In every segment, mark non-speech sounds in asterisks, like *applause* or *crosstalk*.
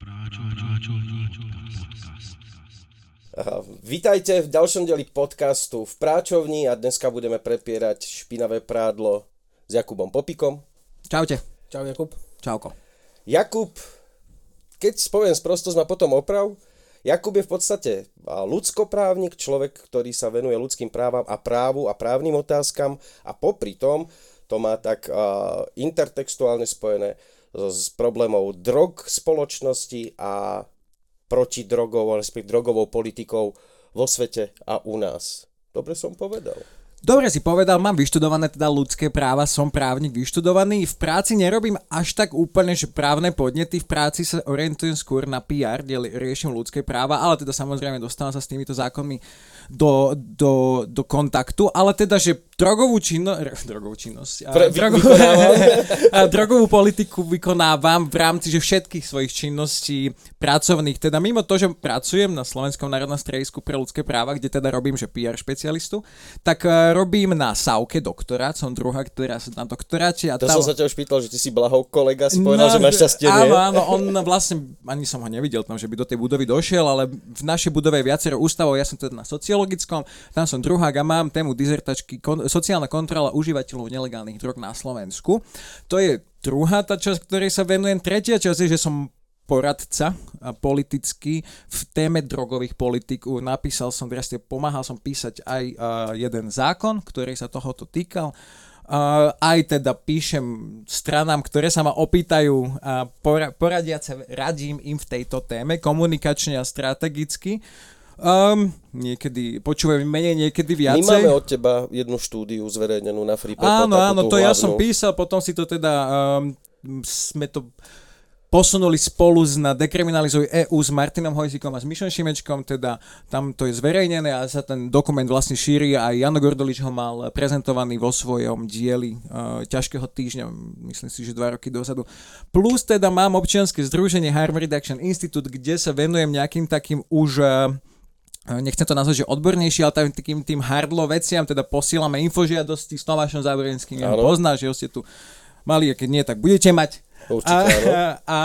Práčo, práčo, podcast. Aha, Vítajte v ďalšom dieli podcastu v Práčovni a dneska budeme prepierať špinavé prádlo s Jakubom Popikom. Čaute. Čau Jakub. Čauko. Jakub, keď spoviem sprostosť ma potom oprav, Jakub je v podstate ľudskoprávnik, človek, ktorý sa venuje ľudským právam a právu a právnym otázkam a popri tom to má tak a, intertextuálne spojené s problémov drog spoločnosti a protidrogovou, respektíve drogovou politikou vo svete a u nás. Dobre som povedal. Dobre si povedal, mám vyštudované teda ľudské práva, som právnik vyštudovaný. V práci nerobím až tak úplne, že právne podnety, v práci sa orientujem skôr na PR, kde riešim ľudské práva, ale teda samozrejme dostávam sa s týmito zákonmi do, do, do kontaktu, ale teda, že drogovú činnosť, *laughs* drogovú činnosť, a Pre- drogovú, vykonávam. *laughs* a drogovú politiku vykonávam v rámci že všetkých svojich činností pracovných. Teda mimo to, že pracujem na Slovenskom národnom stredisku pre ľudské práva, kde teda robím, že PR špecialistu, tak eh, robím na Sauke doktorát, som druhá, ktorá sa na doktoráte. A To tam... som sa ťa už pýtal, že ty si blahou kolega, si povedal, že našťastie nie. Áno, áno, on vlastne, ani som ho nevidel tam, že by do tej budovy došiel, ale v našej budove je viacero ústavov, ja som teda na sociologickom, tam som druhák a mám tému dizertačky kon, sociálna kontrola užívateľov nelegálnych drog na Slovensku. To je druhá tá časť, ktorej sa venujem. Tretia časť je, že som poradca a politický v téme drogových politik. Napísal som, vlastne pomáhal som písať aj jeden zákon, ktorý sa tohoto týkal. Uh, aj teda píšem stranám, ktoré sa ma opýtajú a pora- poradiace radím im v tejto téme komunikačne a strategicky. Um, niekedy počúvajú menej, niekedy My viacej. máme od teba jednu štúdiu zverejnenú na Freeport. Áno, áno, to ja hlavnú. som písal, potom si to teda, um, sme to posunuli spolu s- na Dekriminalizuj EU s Martinom Hojzikom a s Mišom Šimečkom, teda tam to je zverejnené a sa ten dokument vlastne šíri a aj Jano Gordolič ho mal prezentovaný vo svojom dieli uh, ťažkého týždňa, myslím si, že dva roky dozadu. Plus teda mám občianske združenie Harm Reduction Institute, kde sa venujem nejakým takým už uh, nechcem to nazvať, že odbornejší, ale takým tým hardlo veciam, teda posílame infožiadosti s Tomášom Záborenským, ja poznáš, že ho ste tu mali, a keď nie, tak budete mať. Určite, a, a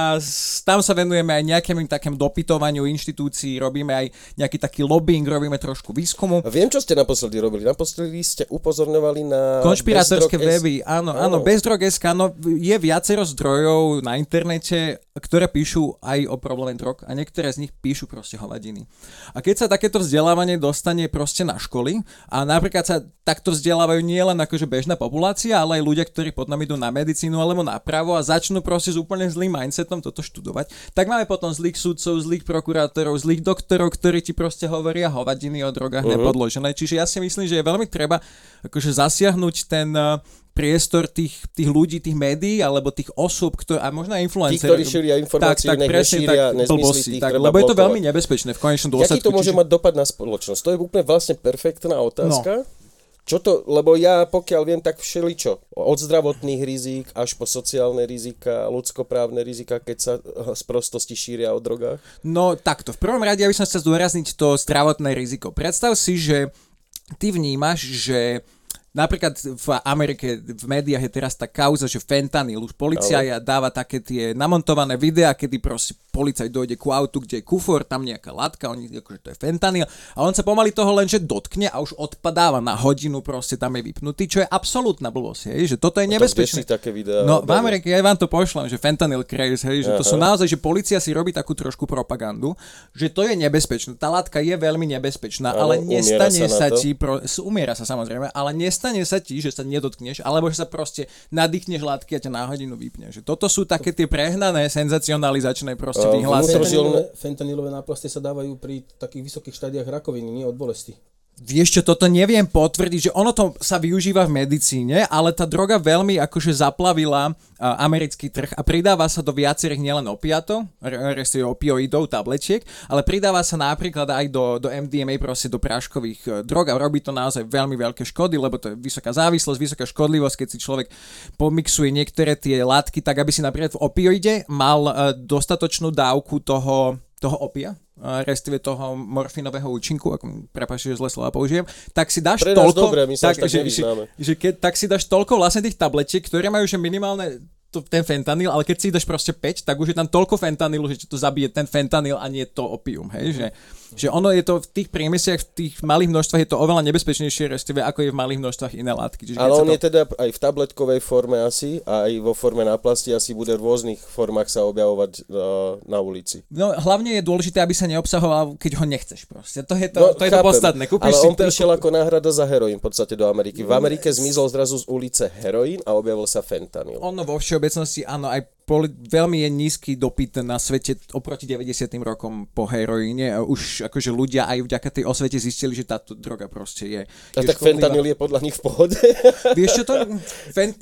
tam sa venujeme aj nejakému takému dopytovaniu inštitúcií, robíme aj nejaký taký lobbying, robíme trošku výskumu. Viem, čo ste naposledy robili. Naposledy ste upozorňovali na... Konšpirátorské weby, áno, Áno. áno, Bezdrog.sk, no je viacero zdrojov na internete, ktoré píšu aj o probléme drog a niektoré z nich píšu proste hovadiny. A keď sa takéto vzdelávanie dostane proste na školy a napríklad sa takto vzdelávajú nie len akože bežná populácia, ale aj ľudia, ktorí potom idú na medicínu alebo na právo a začnú proste s úplne zlým mindsetom toto študovať, tak máme potom zlých sudcov, zlých prokurátorov, zlých doktorov, ktorí ti proste hovoria hovadiny o drogách uh-huh. nepodložené. Čiže ja si myslím, že je veľmi treba akože zasiahnuť ten priestor tých, tých ľudí, tých médií, alebo tých osôb, ktoré, a možno aj Tí, influencery. ktorí šíria informácie, nech nešíria nezmysly, blbosti, tých tak, treba lebo je to veľmi nebezpečné v konečnom Jaký dôsledku. to môže čiže- mať dopad na spoločnosť? To je úplne vlastne perfektná otázka. No. Čo to, lebo ja pokiaľ viem, tak všeličo. Od zdravotných rizík až po sociálne rizika, ľudskoprávne rizika, keď sa z prostosti šíria o drogách. No takto, v prvom rade ja by som chcel zdôrazniť to zdravotné riziko. Predstav si, že ty vnímaš, že Napríklad v Amerike v médiách je teraz tá kauza, že fentanyl, už policia ja dáva také tie namontované videá, kedy proste policajt dojde ku autu, kde je kufor, tam nejaká látka, oni akože to je fentanyl a on sa pomaly toho lenže dotkne a už odpadáva na hodinu, proste tam je vypnutý, čo je absolútna blbosť, hej, že toto je nebezpečné. si také videá? No v Amerike, ja vám to pošlem, že fentanyl craze, hej, že to sú naozaj, že policia si robí takú trošku propagandu, že to je nebezpečné. Tá látka je veľmi nebezpečná, Áno, ale nestane sa sa, ti, pro, umiera sa samozrejme, ale nestane sa ti, že sa nedotkneš, alebo že sa proste nadýchneš látky a ťa na hodinu vypne. Že toto sú také tie prehnané, senzacionalizačné proste vyhlásenia. fentanylové náplasty sa dávajú pri takých vysokých štádiách rakoviny, nie od bolesti. Vieš čo, toto neviem potvrdiť, že ono to sa využíva v medicíne, ale tá droga veľmi akože zaplavila americký trh a pridáva sa do viacerých nielen opiatov, re- respektíve opioidov, tabletiek, ale pridáva sa napríklad aj do, do MDMA, proste do práškových e, drog a robí to naozaj veľmi veľké škody, lebo to je vysoká závislosť, vysoká škodlivosť, keď si človek pomixuje niektoré tie látky tak, aby si napríklad v opioide mal e, dostatočnú dávku toho, toho opia, respektíve toho morfinového účinku, ako prepáčte, že zle slova použijem, tak si dáš Pre toľko... dobré, my sa tak že, že, že keď, tak si dáš toľko vlastne tých tabletiek, ktoré majú že minimálne to, ten fentanyl, ale keď si dáš proste 5, tak už je tam toľko fentanylu, že to zabije ten fentanyl a nie to opium, hej, že, že ono je to v tých priemysiach, v tých malých množstvách je to oveľa nebezpečnejšie, respektíve ako je v malých množstvách iné látky. Čiže Ale on to... je teda aj v tabletkovej forme asi, a aj vo forme na plasti asi bude v rôznych formách sa objavovať uh, na ulici. No hlavne je dôležité, aby sa neobsahoval, keď ho nechceš proste. To je to, to, je to No, podstatné. Kúpiš ale si on prišiel ako náhrada za heroín v podstate do Ameriky. V No, Amerike zmizol zrazu z ulice heroín a objavil sa fentanyl. Ono vo všeobecnosti, áno, aj poli- veľmi je nízky dopyt na svete oproti 90. rokom po heroíne. Už akože ľudia aj vďaka tej osvete zistili, že táto droga proste je. A je tak škodlivá. fentanyl je podľa nich v pohode. Vieš čo to... *laughs* Fent,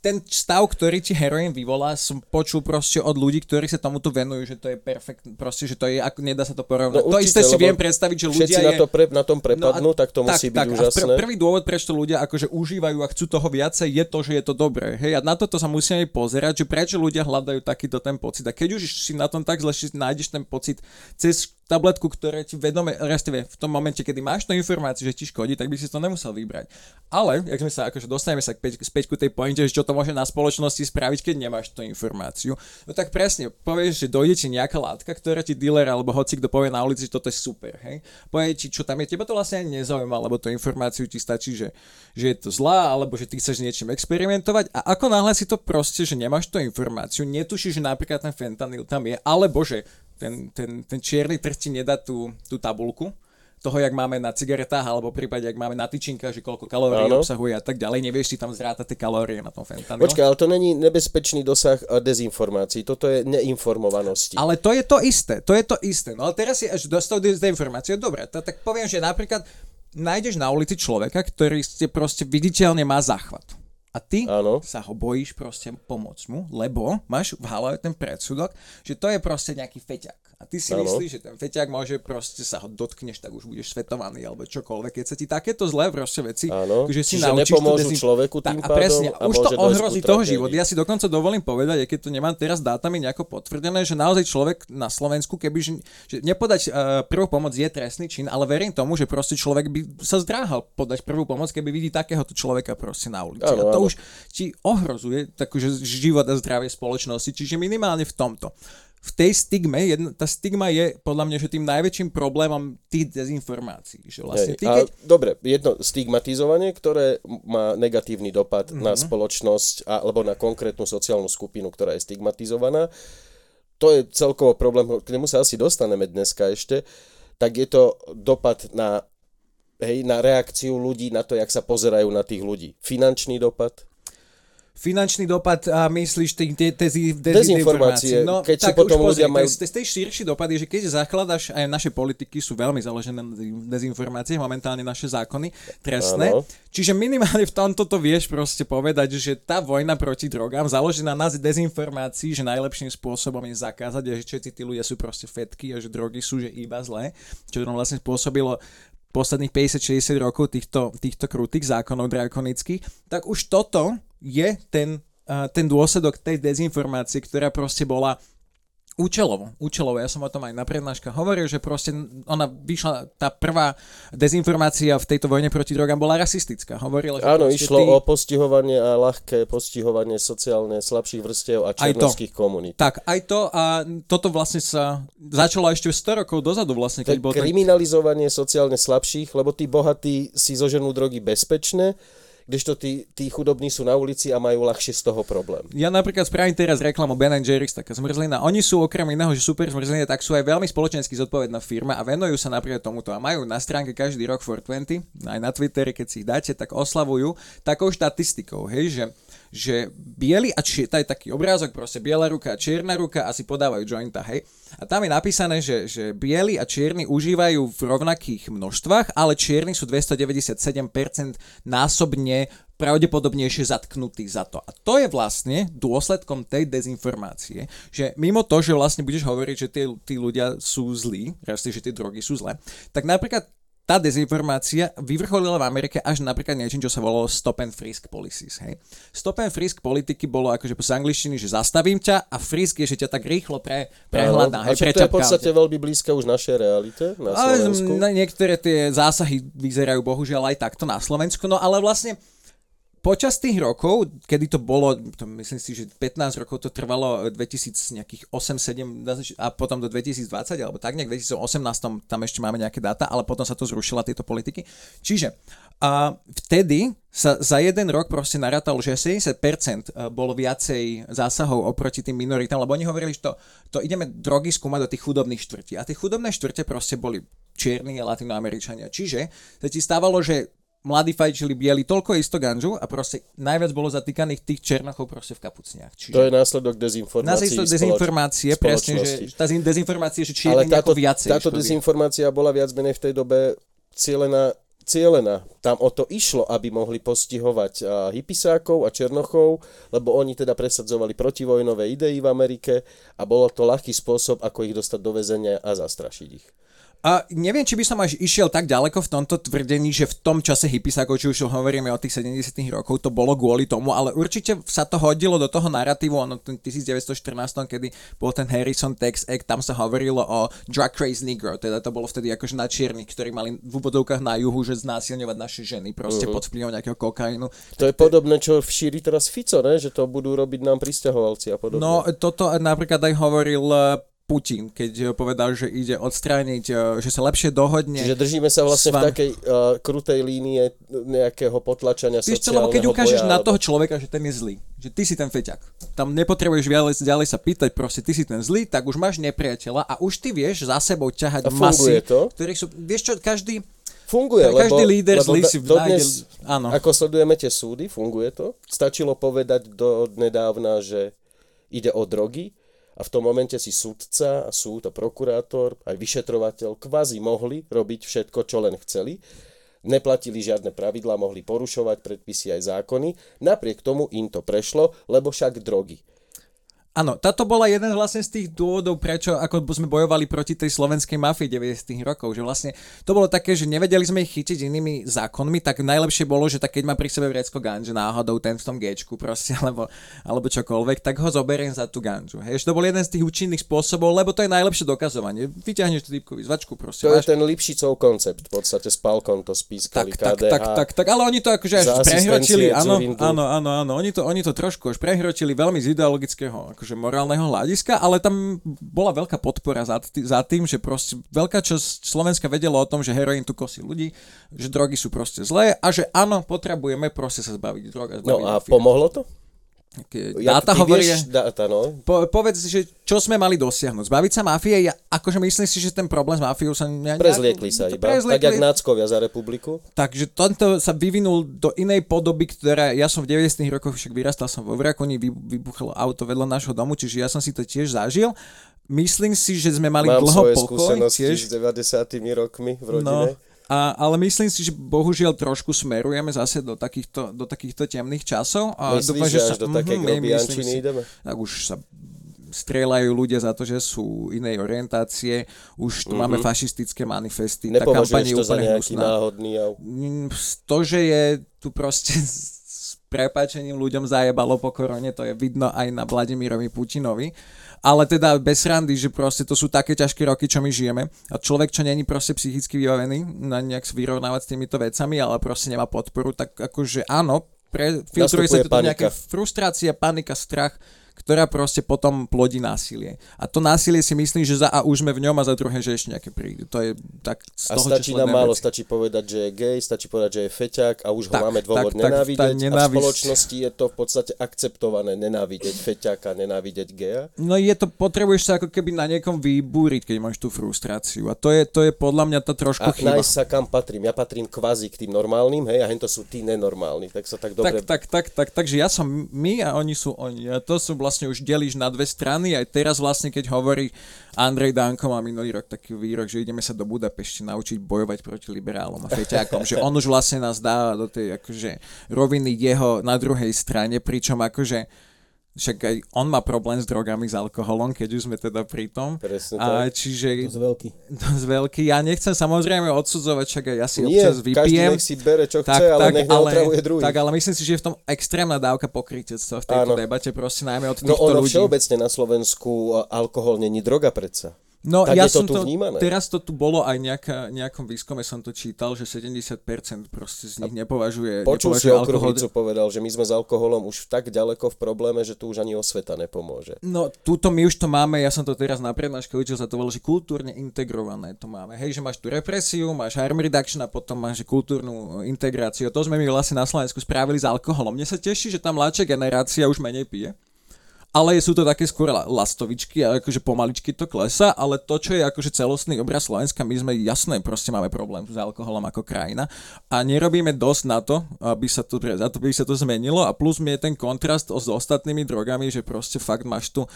ten stav, ktorý ti heroín vyvolá, som počul proste od ľudí, ktorí sa tomuto venujú, že to je perfekt, proste, že to je, ako nedá sa to porovnať. No to určite, isté si viem predstaviť, že ľudia Všetci je... na, to pre, na tom prepadnú, No a- tak to musí byť tak, úžasné. Pr- prvý dôvod, prečo to ľudia akože užívajú a chcú toho viacej, je to, že je to dobré. Hej, a na toto sa musíme aj pozerať, že prečo ľudia hľadajú takýto ten pocit. A keď už si na tom tak zle, nájdeš ten pocit cez tabletku, ktoré ti vedome, respektíve v tom momente, kedy máš tú informáciu, že ti škodí, tak by si to nemusel vybrať. Ale, jak sme sa, akože dostaneme sa späť, späť ku tej pointe, že čo to môže na spoločnosti spraviť, keď nemáš tú informáciu. No tak presne, povieš, že dojde ti nejaká látka, ktorá ti dealer alebo hoci kto povie na ulici, že toto je super, hej. Povie ti, čo tam je, teba to vlastne ani nezaujíma, lebo tú informáciu ti stačí, že, že je to zlá, alebo že ty chceš niečím experimentovať a ako náhle si to proste, že nemáš tú informáciu, netušíš, že napríklad ten fentanyl tam je, alebo že ten, ten, ten čierny trh ti nedá tú, tú tabulku, toho, jak máme na cigaretách, alebo prípade, jak máme na tyčinkách, že koľko kalórií Áno. obsahuje a tak ďalej, nevieš si tam zrátať tie kalórie na tom fentanylu. Počkaj, ale to není nebezpečný dosah a dezinformácií. Toto je neinformovanosti. Ale to je to isté, to je to isté. No ale teraz si až dostal z informácie, dobre, to, tak poviem, že napríklad nájdeš na ulici človeka, ktorý ste proste viditeľne má záchvat. A ty Áno. sa ho bojíš proste pomôcť mu, lebo máš v hlave ten predsudok, že to je proste nejaký feťak. A ty si myslíš, že ten feťak môže proste sa ho dotkneš, tak už budeš svetovaný, alebo čokoľvek. Keď sa ti takéto zlé proste veci, že si Čiže naučíš dezin- človeku Tak, tým a presne, a už to ohrozí toho život. Ja si dokonca dovolím povedať, aj keď to nemám teraz dátami nejako potvrdené, že naozaj človek na Slovensku, keby že, nepodať uh, prvú pomoc je trestný čin, ale verím tomu, že proste človek by sa zdráhal podať prvú pomoc, keby vidí takéhoto človeka proste na ulici. Áno, a to áno. už ti ohrozuje takú, že život a zdravie spoločnosti, čiže minimálne v tomto. V tej stigme, jedna, tá stigma je podľa mňa, že tým najväčším problémom tých dezinformácií. Že vlastne ty, a keď, dobre, jedno stigmatizovanie, ktoré má negatívny dopad Mhm. mm-hmm. na spoločnosť a- alebo na konkrétnu sociálnu skupinu, ktorá je stigmatizovaná. To je celkovo problém, k nemu sa asi dostaneme dneska ešte. Tak je to dopad na, hej, na reakciu ľudí, na to, jak sa pozerajú na tých ľudí. Finančný dopad, Finančný dopad a myslíš tie te, tezi, Dezinformácie, No, keď si tak potom už ľudia majú- z tej širší dopad je, že keď zakladaš, aj naše politiky sú veľmi založené na dezin- dezinformácie, momentálne naše zákony trestné. Áno. Čiže minimálne v tomto to vieš proste povedať, že tá vojna proti drogám založená na dezinformácii, že najlepším spôsobom je zakázať a že všetci tí ľudia sú proste fetky a že drogy sú že iba zlé, čo nám vlastne spôsobilo posledných 50-60 rokov týchto, týchto krutých zákonov drakonických, tak už toto je ten, uh, ten dôsledok tej dezinformácie, ktorá proste bola účelovo, účelovo. Ja som o tom aj na prednáškach hovoril, že proste ona vyšla, tá prvá dezinformácia v tejto vojne proti drogám bola rasistická. Hovorila, že Áno, išlo ty... o postihovanie a ľahké postihovanie sociálne slabších vrstiev a černovských komunít. Tak, aj to a toto vlastne sa začalo ešte 100 rokov dozadu vlastne, keď Tak bol kriminalizovanie sociálne slabších, lebo tí bohatí si zoženú drogy bezpečné, kdežto tí, tí chudobní sú na ulici a majú ľahšie z toho problém. Ja napríklad spravím teraz reklamu Ben Jerry's, taká zmrzlina. Oni sú okrem iného, že super zmrzlina, tak sú aj veľmi spoločensky zodpovedná firma a venujú sa napríklad tomuto. A majú na stránke každý rok 420, aj na Twitteri, keď si ich dáte, tak oslavujú takou štatistikou, hej, že že biely a či, je taký obrázok, proste biela ruka a čierna ruka a si podávajú jointa, hej. A tam je napísané, že, že bieli a čierni užívajú v rovnakých množstvách, ale čierni sú 297% násobne pravdepodobnejšie zatknutí za to. A to je vlastne dôsledkom tej dezinformácie, že mimo to, že vlastne budeš hovoriť, že tí, tí ľudia sú zlí, respektíve, že tie drogy sú zlé, tak napríklad tá dezinformácia vyvrcholila v Amerike až napríklad niečím, čo sa volalo stop and frisk policies. Hej. Stop and frisk politiky bolo akože z angličtiny, že zastavím ťa a frisk je, že ťa tak rýchlo pre, prehľadá. a hej, to je v podstate veľmi blízke už našej realite na Ale Slovensku. na niektoré tie zásahy vyzerajú bohužiaľ aj takto na Slovensku, no ale vlastne počas tých rokov, kedy to bolo, to myslím si, že 15 rokov to trvalo 2000 nejakých 8, 7 a potom do 2020, alebo tak nejak 2018 tam ešte máme nejaké dáta, ale potom sa to zrušila tieto politiky. Čiže a vtedy sa za jeden rok proste narátalo, že 70% bolo viacej zásahov oproti tým minoritám, lebo oni hovorili, že to, to ideme drogy skúmať do tých chudobných štvrtí. A tie chudobné štvrte proste boli čierni a latinoameričania. Čiže sa ti stávalo, že mladí fajčili bieli toľko isto ganžu a proste najviac bolo zatýkaných tých černochov proste v kapucniach. Čiže To je následok dezinformácií. Následok spoloč- dezinformácie, presne, že tá zin- dezinformácie, že Ale čierni táto, ako viacej. táto vie. dezinformácia bola viac menej v tej dobe cielená, cielená. Tam o to išlo, aby mohli postihovať a, hypisákov a černochov, lebo oni teda presadzovali protivojnové idei v Amerike a bolo to ľahký spôsob, ako ich dostať do väzenia a zastrašiť ich. A neviem, či by som až išiel tak ďaleko v tomto tvrdení, že v tom čase hippisákov, či už hovoríme o tých 70 rokov, to bolo kvôli tomu, ale určite sa to hodilo do toho narratívu, ono v 1914, kedy bol ten Harrison Tax Act, tam sa hovorilo o drug crazy negro, teda to bolo vtedy akože na čiernych, ktorí mali v úvodovkách na juhu, že znásilňovať naše ženy, proste uh-huh. pod vplyvom nejakého kokainu. To je podobné, čo šíri teraz Fico, ne? že to budú robiť nám pristahovalci a podobne. No, toto napríklad aj hovoril eh, Putin, keď povedal, že ide odstrániť, eh, že sa lepšie dohodne. Čiže držíme sa vlastne v takej uh, krutej línie nejakého potlačania Víš sociálneho keď ukážeš boja, na toho človeka, že ten je zlý, že ty si ten feťak, tam nepotrebuješ ďalej, ďalej sa pýtať, proste ty si ten zlý, tak už máš nepriateľa a už ty vieš za sebou ťahať A masy, to? ktorí sú, vieš čo, každý, Funguje, Tak každý lebo, líder lebo zlý si dodnes, nájde- áno. ako sledujeme tie súdy, funguje to. Stačilo povedať do nedávna, že ide o drogy a v tom momente si súdca a súd a prokurátor, aj vyšetrovateľ kvázi mohli robiť všetko, čo len chceli. Neplatili žiadne pravidlá, mohli porušovať predpisy aj zákony. Napriek tomu im to prešlo, lebo však drogy. Áno, táto bola jeden vlastne z tých dôvodov, prečo ako sme bojovali proti tej slovenskej mafii 90. rokov, že vlastne to bolo také, že nevedeli sme ich chytiť inými zákonmi, tak najlepšie bolo, že tak keď má pri sebe vrecko ganže náhodou ten v tom gečku proste, *laughs* alebo, alebo čokoľvek, tak ho zoberiem za tú ganžu. Hej, to bol jeden z tých účinných spôsobov, lebo to je najlepšie dokazovanie. Vyťahneš tú typkovú zvačku proste. To je máš- ten Lipšicov koncept. V podstate s Palkom to spískali tak, tak, KDH. tak, tak, tak, ale oni to akože až prehročili, áno, áno, áno, áno, oni to, oni to trošku až prehročili veľmi z ideologického, akože morálneho hľadiska, ale tam bola veľká podpora za, tý, za tým, že proste veľká časť Slovenska vedela o tom, že heroín tu kosí ľudí, že drogy sú proste zlé a že áno, potrebujeme proste sa zbaviť drog a zbaviť No a mafie. pomohlo to? Také Jak Dáta ty hovoria... Vieš, dáta, no. Po, povedz, že čo sme mali dosiahnuť? Zbaviť sa mafie? Ja akože myslím si, že ten problém s mafiou sa... Ne, Prezliekli sa iba, tak jak náckovia za republiku. Takže tento sa vyvinul do inej podoby, ktorá, ja som v 90 rokoch však vyrastal som vo Vrakoni, vy- vybuchlo auto vedľa nášho domu, čiže ja som si to tiež zažil. Myslím si, že sme mali Mám dlho svoje pokoj skúsenosti tiež. s 90 rokmi v No, rodine. A, ale myslím si, že bohužiaľ trošku smerujeme zase do takýchto, do takýchto temných časov. A Myslíš, dúfam, že až sa, do mhm, grobiančiny myslím si. ideme? Tak už sa strieľajú ľudia za to, že sú inej orientácie, už tu máme fašistické manifesty, tá kampaň je Mhm. To za úplne nejaký hnusná. náhodný jav? Mm, to, že je tu proste s s prepáčením ľuďom zajebalo po korone, to je vidno aj na Vladimirovi Putinovi. Ale teda bez randy, že proste to sú také ťažké roky, čo my žijeme. A človek, čo není proste psychicky vybavený na nejak vyrovnávať s týmito vecami, ale proste nemá podporu, tak akože áno, pre, filtruje sa to nejaké panika. frustrácia, panika, strach, ktorá proste potom plodí násilie. A to násilie si myslím, že za A už sme v ňom a za druhé, že ešte nejaké prídu. To je tak z A toho, stačí nám málo, veci. stačí povedať, že je gej, stačí povedať, že je feťák a už ho Tak, máme dôvod tak, tak, tá nenávidieť. A v nenávisť- spoločnosti je to v podstate akceptované nenávidieť feťáka, nenávidieť geja. No je to, potrebuješ sa ako keby na niekom vybúriť, keď máš tú frustráciu. A to je, to je podľa mňa tá trošku A chyba. sa kam patrím. Ja patrím kvázi k tým normálnym, hej, a hento sú tí nenormálni. Tak sa tak dobre... Tak, tak, tak, tak, takže ja som my a oni sú oni. A to sú vlastne už delíš na dve strany. Aj teraz vlastne, keď hovorí Andrej Danko má minulý rok taký výrok, že ideme sa do Budapešti naučiť bojovať proti liberálom a feťákom. že on už vlastne nás dáva do tej akože, roviny jeho na druhej strane, pričom akože však aj on má problém s drogami, s alkoholom, keď už sme teda pri tom. Presne A tak. čiže Dosť veľký. dosť veľký. Ja nechcem samozrejme odsudzovať, však aj ja si Nie, občas každý vypijem. nech si bere, čo chce, ale nech neotravuje druhých. tak, ale myslím si, že je v tom extrémna dávka pokrytectva v tejto Áno. debate, proste najmä od No týchto ono ľudí. všeobecne na Slovensku a, alkohol není droga predsa. No Tak ja to som tu to, vnímané. teraz to tu bolo aj nejaká, nejakom výskume som to čítal, že 70% proste z nich nepovažuje, Počul si nepovažuje alkohol. okruhlicu povedal, že my sme s alkoholom už tak ďaleko v probléme, že tu už ani osveta nepomôže. No, túto my už to máme, ja som to teraz na prednáške učil, sa to volá, že kultúrne integrované to máme. Hej, že máš tu represiu, máš harm reduction a potom máš kultúrnu integráciu. To sme my vlastne na Slovensku spravili s alkoholom. Mne sa teší, že tá mladšia generácia už menej pije. Ale sú to také skôr la- lastovičky a akože pomaličky to klesa, ale to, čo je akože celostný obraz Slovenska, my sme jasné, proste máme problém s alkoholom ako krajina a nerobíme dosť na to, aby sa to, aby sa to zmenilo a plus mi je ten kontrast s ostatnými drogami, že proste fakt máš tu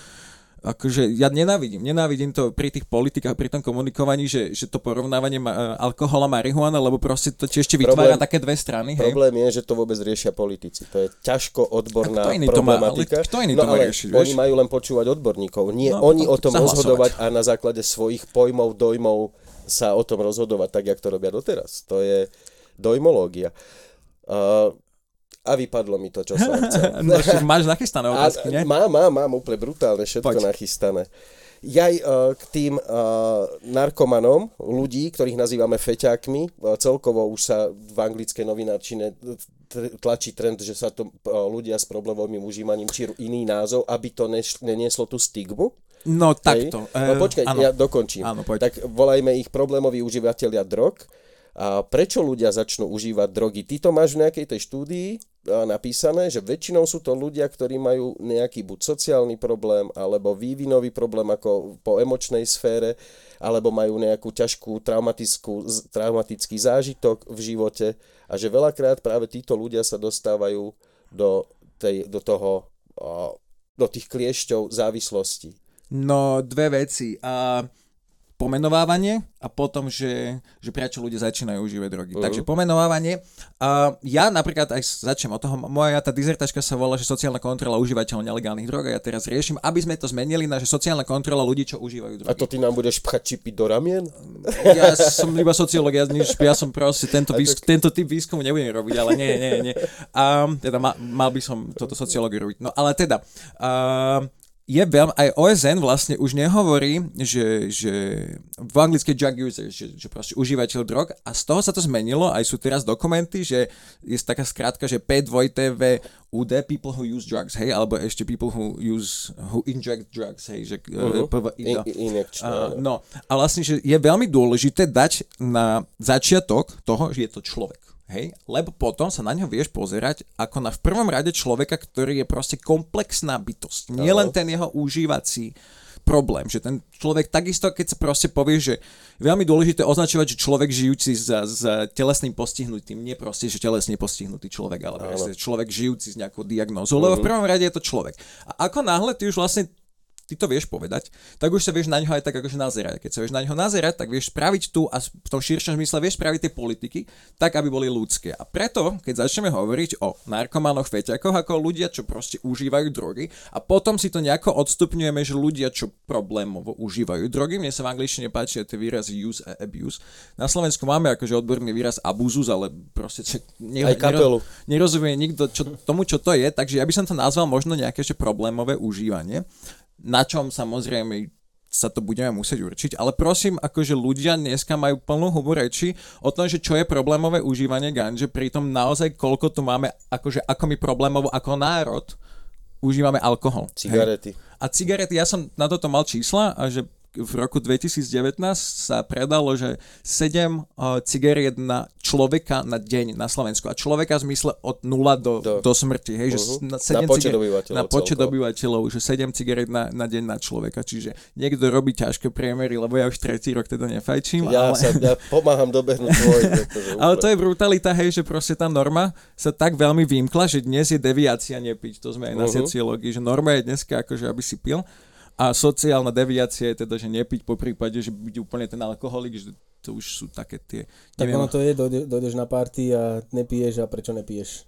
akože ja nenávidím, nenávidím to pri tých politikách, pri tom komunikovaní, že, že to porovnávanie ma, alkohol a marihuana, lebo proste to ti ešte vytvára Problém- také dve strany, hej. Problém je, že to vôbec riešia politici. To je ťažko odborná A kto to má- ale problematika. kto iný no to má riešiť, oni vieš? majú len počúvať odborníkov. Nie No, oni potom o tom zahlasovať. rozhodovať a na základe svojich pojmov, dojmov sa o tom rozhodovať tak, jak to robia doteraz. To je dojmológia. Uh, a vypadlo mi to, čo som *laughs* chcel. No, máš nachystané *laughs* otázky, nie? mám, mám, mám úplne brutálne všetko Poď. nachystané. Jaj uh, k tým uh, narkomanom, ľudí, ktorých nazývame feťákmi, uh, celkovo už sa v anglickej novinárčine tlačí trend, že sa to uh, ľudia s problémovým užívaním, či iný názov, aby to neš- nenieslo tú stigmu. No Hej? takto. No eh, počkaj, áno. ja dokončím. Áno, poď. Tak volajme ich problémoví užívateľia drog. A prečo ľudia začnú užívať drogy? Ty to máš v nejakej tej štúdii napísané, že väčšinou sú to ľudia, ktorí majú nejaký buď sociálny problém, alebo vývinový problém ako po emočnej sfére, alebo majú nejakú ťažkú traumatický zážitok v živote a že veľakrát práve títo ľudia sa dostávajú do, tej, do toho do tých kliešťov závislosti. No, dve veci. A pomenovávanie a potom, že, že prečo ľudia začínajú užívať drogy. Mhm. Takže pomenovávanie. A ja napríklad aj začnem od toho, moja tá dizertačka sa volá, že sociálna kontrola užívateľov nelegálnych drog a ja teraz riešim, aby sme to zmenili na, že sociálna kontrola ľudí, čo užívajú drogy. A to ty nám budeš pchať čipy do ramien? Ja som iba sociológ, ja, nič, ja som proste tento, výsk, tento typ výskumu nebudem robiť, ale nie, nie, nie. A, teda ma, mal by som toto sociológiu robiť. No ale teda, a, je veľmi, aj OSN vlastne už nehovorí, že, že v anglické drug user, že, že proste užívateľ drog. A z toho sa to zmenilo, aj sú teraz dokumenty, že je taká skrátka, že P2TV UD, people who use drugs, hej, alebo ešte people who use, who inject drugs, hej, že uh-huh. Uh, no. A vlastne, že je veľmi dôležité dať na začiatok toho, že je to človek. Hej? Lebo potom sa na ňo vieš pozerať ako na v prvom rade človeka, ktorý je proste komplexná bytosť. Nie len ten jeho užívací problém, že ten človek takisto, keď sa proste povie, že je veľmi dôležité označovať, že človek žijúci za, za telesným postihnutým, nie proste, že telesne postihnutý človek, ale proste človek žijúci s nejakou diagnózou, lebo v prvom rade je to človek. A ako náhle ty už vlastne ty to vieš povedať, tak už sa vieš na ňo aj tak akože nazerať. Keď sa vieš na ňo nazerať, tak vieš spraviť tu a v tom širšom zmysle vieš spraviť tie politiky tak, aby boli ľudské. A preto, keď začneme hovoriť o narkomanoch, feťakoch, ako ľudia, čo proste užívajú drogy a potom si to nejako odstupňujeme, že ľudia, čo problémovo užívajú drogy, mne sa v angličtine páči tie výrazy use a abuse. Na Slovensku máme akože odborný výraz abuzus, ale proste čo, ne, Aj kapelu. nerozumie nikto čo, tomu, čo to je, takže ja by som to nazval možno nejaké že problémové užívanie, na čom samozrejme sa to budeme musieť určiť, ale prosím, akože ľudia dneska majú plnú hubu reči o tom, že čo je problémové užívanie ganže, pritom naozaj koľko tu máme, akože ako my problémovo ako národ užívame alkohol. Cigarety. Hej. A cigarety, ja som na toto mal čísla a že v roku 2019 sa predalo, že 7 uh, cigariet na človeka na deň na Slovensku. A človeka v zmysle od 0 do, Do- do, smrti. Hej, že Mhm. na, Na 7 počet ciga- obyvateľov Na počet celkovo. obyvateľov, že 7 cigariet na, na deň na človeka. Čiže niekto robí ťažké priemery, lebo ja už tretí rok teda nefajčím. Ja, ale... sa, ja pomáham dobehnúť tvoj. *laughs* akože Ale to je brutalita, hej, že proste tá norma sa tak veľmi vymkla, že dnes je deviácia nepiť. To sme aj na Mhm. sociológii, že norma je dneska akože, aby si pil. A sociálna deviácia je teda, že nepiť po prípade, že byť úplne ten alkoholik, že to už sú také tie... Tak neviem, ono to je, dojde, dojdeš na party a nepiješ a prečo nepiješ?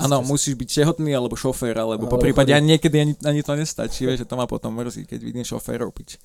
Áno, musíš byť tehotný alebo šofér, alebo po Alebo prípade chorý. ani niekedy ani, ani to nestačí, že to ma potom mrzí, keď vidím šoférov piť.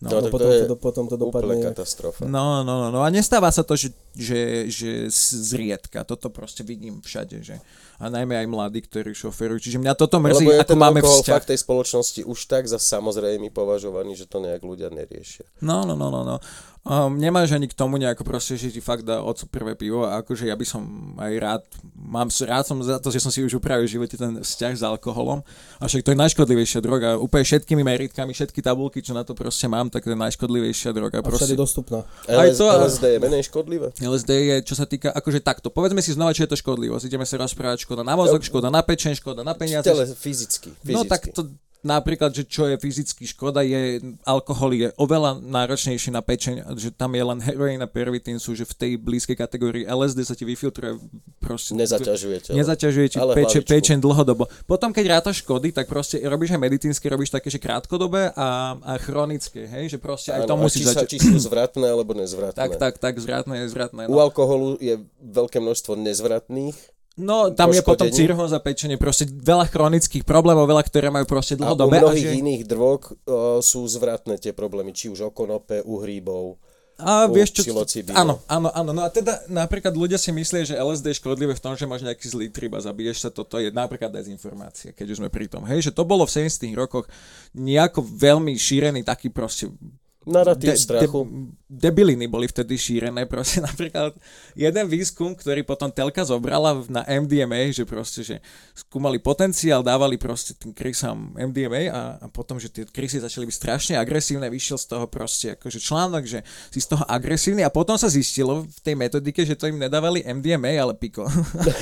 No, No, to potom, to, do- potom to dopadne katastrofa. No, no, no, no a nestáva sa to, že že, že zriedka. Toto proste vidím všade, že a najmä aj mladí, ktorí šoferujú. Čiže mňa toto mrzí, Lebo je ako ten máme vzťah. fakt tej spoločnosti už tak za samozrejme považovaný, že to nejak ľudia neriešia. No, no, no, no, no. Um, nemáš ani k tomu nejako proste, že ti fakt dá oco prvé pivo a akože ja by som aj rád, mám, rád som za to, že som si už upravil v živote ten vzťah s alkoholom a však to je najškodlivejšia droga, úplne všetkými meritkami, všetky tabulky, čo na to proste mám, tak to je najškodlivejšia droga. A Proste. dostupná. Aj to, LSD je menej škodlivé? LSD je, čo sa týka, akože takto, povedzme si znova, čo je to škodlivosť. Ideme sa rozprávať škoda na mozog, škoda na pečen, škoda na peniaze. Tele, fyzicky, fyzicky. No tak to napríklad, že čo je fyzicky škoda, je alkohol je oveľa náročnejší na pečeň, že tam je len heroín a pervitín sú, že v tej blízkej kategórii LSD sa ti vyfiltruje proste... Nezaťažuje telo. Nezaťažuje ti peče, pečen dlhodobo. Potom, keď rátaš škody, tak proste robíš aj medicínske, robíš také, že krátkodobé a, a chronické, hej, že proste aj to Áno, a musíš začať. či sú zvratné alebo nezvratné. Tak, tak, tak, zvratné, zvratné. U No. alkoholu je veľké množstvo nezvratných. No, tam je potom cirhóza pečenie, proste veľa chronických problémov, veľa, ktoré majú proste A u dlhodobé. mnohých že... iných drog o, sú zvratné tie problémy, či už o konope, u hríbov. A u vieš čo, áno, áno, áno, no a teda napríklad ľudia si myslia, že LSD je škodlivé v tom, že máš nejaký zlý trip a zabiješ sa, toto je napríklad dezinformácia, keď už sme pri tom. Hej, že to bolo v 70 rokoch nejako veľmi šírený taký proste Narratív strachu. debiliny boli vtedy šírené, *laughs* proste napríklad jeden výskum, ktorý potom telka zobrala na MDMA, že proste, že skúmali potenciál, dávali proste tým krysám MDMA a, a potom, že tie krysy začali byť strašne agresívne, vyšiel z toho proste akože článok, že si z toho agresívny a potom sa zistilo v tej metodike, že to im nedávali MDMA, ale piko.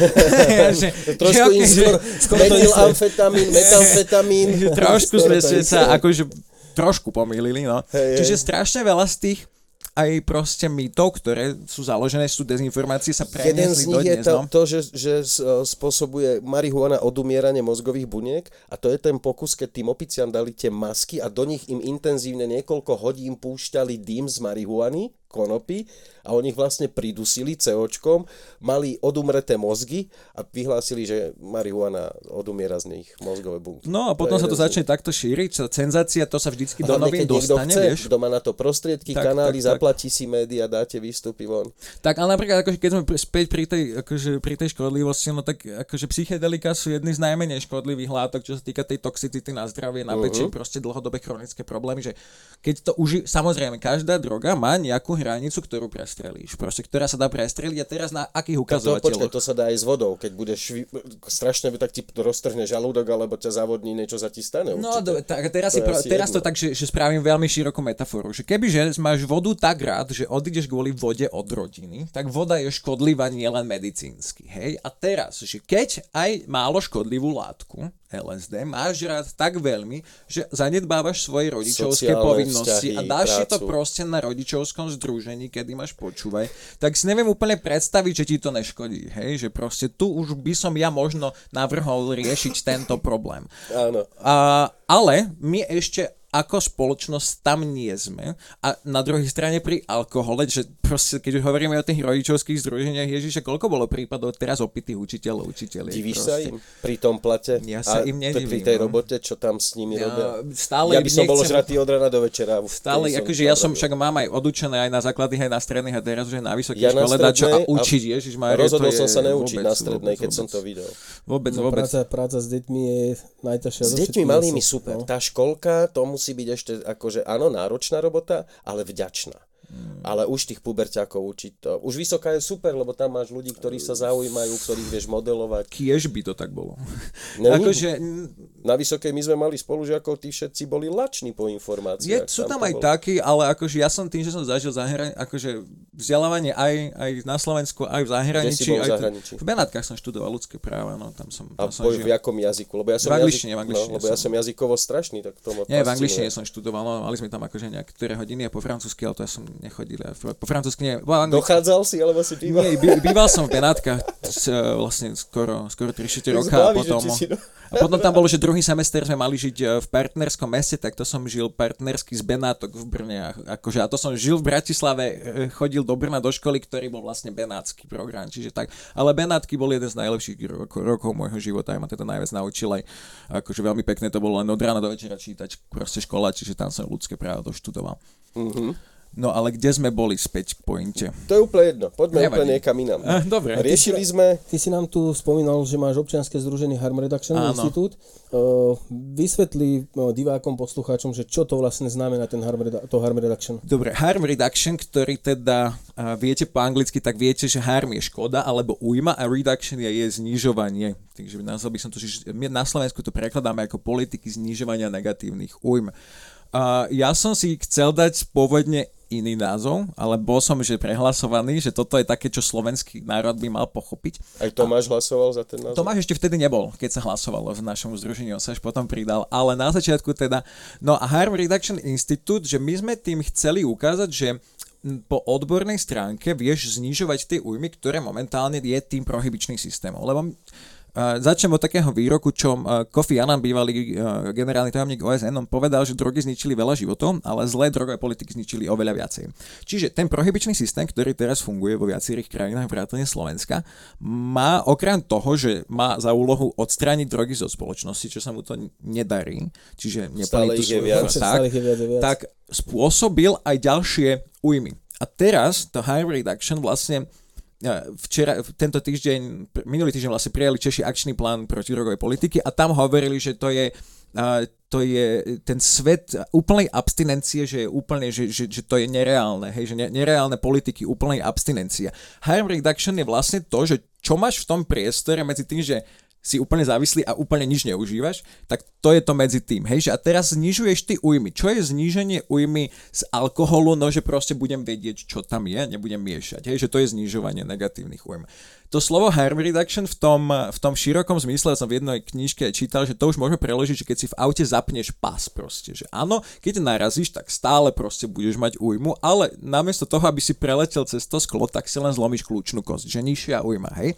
*laughs* že, Trošku že, im skôr že, metylamfetamín, *laughs* metamfetamín. trošku sme Skôr sa skôr- akože trošku pomýlili, no. Hej, Čiže hej. strašne veľa z tých aj proste mýtov, ktoré sú založené, sú dezinformácie, sa Jeden z preniesli nich je dnes, to, no. to že, že e, spôsobuje marihuana odumieranie mozgových buniek a to je ten pokus, keď tým opiciam dali tie masky a do nich im intenzívne niekoľko hodín púšťali dým z marihuany, konopy a oni ich vlastne pridusili COčkom, mali odumreté mozgy a vyhlásili, že marihuana odumiera z nich mozgové bunky. No a potom je sa to začne takto šíriť, sa cenzácia, to sa vždycky do Hlavne, novín dostane, chce, vieš. kto má na to prostriedky, Tak, kanály, tak, tak. zaplatí si média, dáte výstupy von. Tak ale napríklad, akože keď sme späť pri tej, akože, pri tej škodlivosti, no tak akože psychedelika sú jedny z najmenej škodlivých látok, čo sa týka tej toxicity na zdravie, na Mhm. pečeň, proste dlhodobé chronické problémy, že keď to uži... Samozrejme, každá droga má nejakú hranicu, ktorú prestrelíš, proste, ktorá sa dá prestreliť a teraz na akých To, počkaj, ukazovateľoch. to sa dá aj s vodou, keď budeš vy... strašne, tak ti roztrhne žalúdok, alebo ťa zavodní, niečo sa ti stane. No, do, tak teraz, To si pro, teraz to tak, že, že spravím veľmi širokú metaforu. Že kebyže máš vodu tak rád, že odídeš kvôli vode od rodiny, tak voda je škodlivá nielen medicínsky. Hej? A teraz, že keď aj málo škodlivú látku, LSD, máš rád tak veľmi, že zanedbávaš svoje rodičovské Sociálne povinnosti a vzťahy, dáš si to proste na rodičovskom združení, kedy máš počúvaj, tak si neviem úplne predstaviť, že ti to neškodí. Hej? Že proste tu už by som ja možno navrhol riešiť tento problém. Áno. A, ale my ešte ako spoločnosť tam nie sme. A na druhej strane pri alkohole, že proste, keď už hovoríme o tých rodičovských združeniach, Ježiša, koľko bolo prípadov teraz opitých učiteľov, učiteľiek? Divíš proste. sa im pri tom plate? Ja sa a im t- Pri nedivím, tej no. robote, čo tam s nimi Ja robia? stále ja by som bol žratý od rana do večera. Stále, akože ja som však mám aj odučené aj na základných, aj na stredných a teraz už aj na vysokej Ja na škole čo a učiť, Ježiš Rozhodol som sa neučiť na strednej, keď som to videl. Vôbec, No, vôbec. práca, práca s deťmi je najťažšia. S deťmi malými super. no. Tá školka, to musí byť ešte akože, áno, náročná robota, ale vďačná. Ale už tých puberťákov učiť to. Už vysoká je super, lebo tam máš ľudí, ktorí sa zaujímajú, ktorých vieš modelovať. Kiež by to tak bolo. Není- akože, Na vysokej my sme mali spolužiakov, tí všetci boli lační po Je, informáciách. sú tam to aj bolo- takí, ale akože ja som tým, že som zažil zahrani- akože vzdelávanie aj, aj na Slovensku, aj v zahraničí. Kde si bol v aj zahraničí? v Benátkach som študoval ľudské práva, no tam som, A tam som boj žil. v jakom jazyku? Lebo ja som V angličtine, v jazyk, angličtine no, lebo ja som. som jazykovo strašný, tak to Nie, v angličtine som študoval, no, mali sme tam akože niektoré hodiny a po francúzsky, ale to ja som nechodil. Ja Po francúzsky nie, anglicky, Dochádzal si, alebo si býval? nie, by, býval som v Benátkach s, e, vlastne skoro, skoro 3-4 roka a potom, do- a potom tam bolo, že druhý semester sme mali žiť e, v partnerskom meste, tak to som žil partnersky z Benátok v Brne. a- Akože, a to som žil v Bratislave, e, chodil do Brna do školy, ktorý bol vlastne benátsky program. Čiže tak, ale Benátky bol jeden z najlepších rokov, rokov môjho života. Ja ma teda najviac naučil aj, akože veľmi pekné to bolo len od rána do večera čítať, proste škola, čiže tam som ľudské právo doštudoval. Mhm. No ale kde sme boli späť k pointe? To je úplne jedno. Poďme Nevadí. úplne niekam inám. Eh, dobre. Riešili sme... Ty si nám tu spomínal, že máš občianske združenie Harm Reduction Áno. Institute. Uh, vysvetli uh, divákom, poslucháčom, že čo to vlastne znamená ten harm, Redu- to Harm Reduction. Dobre, harm reduction, ktorý teda uh, viete po anglicky, tak viete, že harm je škoda alebo újma a reduction je, je znižovanie. Takže nazval by som to, že my na Slovensku to prekladáme ako politiky znižovania negatívnych újm. Uh, ja som si chcel dať pôvodne iný názov, ale bol som že prehlasovaný, že toto je také, čo slovenský národ by mal pochopiť. Aj Tomáš hlasoval za ten názov? Tomáš ešte vtedy nebol, keď sa hlasovalo v našom združení, on sa až potom pridal, ale na začiatku teda, no a Harm Reduction Institute, že my sme tým chceli ukázať, že po odbornej stránke vieš znižovať tie újmy, ktoré momentálne je tým prohybičným systémom. Lebo Uh, začnem od takého výroku, čo uh, Kofi Annan, bývalý uh, generálny tajomník OSN, on povedal, že drogy zničili veľa životov, ale zlé drogové politiky zničili oveľa viacej. Čiže ten prohybičný systém, ktorý teraz funguje vo viacerých krajinách vrátane Slovenska, má okrem toho, že má za úlohu odstrániť drogy zo spoločnosti, čo sa mu to nedarí, čiže neplní tú svoju viac. tak, viac viac. tak spôsobil aj ďalšie újmy. A teraz to harm reduction vlastne včera, tento týždeň, minulý týždeň vlastne prijali Češi akčný plán proti drogovej politiky a tam hovorili, že to je to je ten svet úplnej abstinencie, že je úplne, že, že, že to je nereálne, hej, že ne, nereálne politiky úplnej abstinencie. Harm reduction je vlastne to, že čo máš v tom priestore medzi tým, že si úplne závislý a úplne nič neužívaš, tak to je to medzi tým. Hej, že a teraz znižuješ ty újmy. Čo je zníženie újmy z alkoholu? No, že proste budem vedieť, čo tam je, nebudem miešať. Hej, že to je znižovanie negatívnych újm. To slovo harm reduction v tom, v tom širokom zmysle som v jednej knižke čítal, že to už môžeme preložiť, že keď si v aute zapneš pas proste, že áno, keď narazíš, tak stále proste budeš mať újmu, ale namiesto toho, aby si preletel cez to sklo, tak si len zlomíš kľúčnú kosť, že nižšia újma, hej?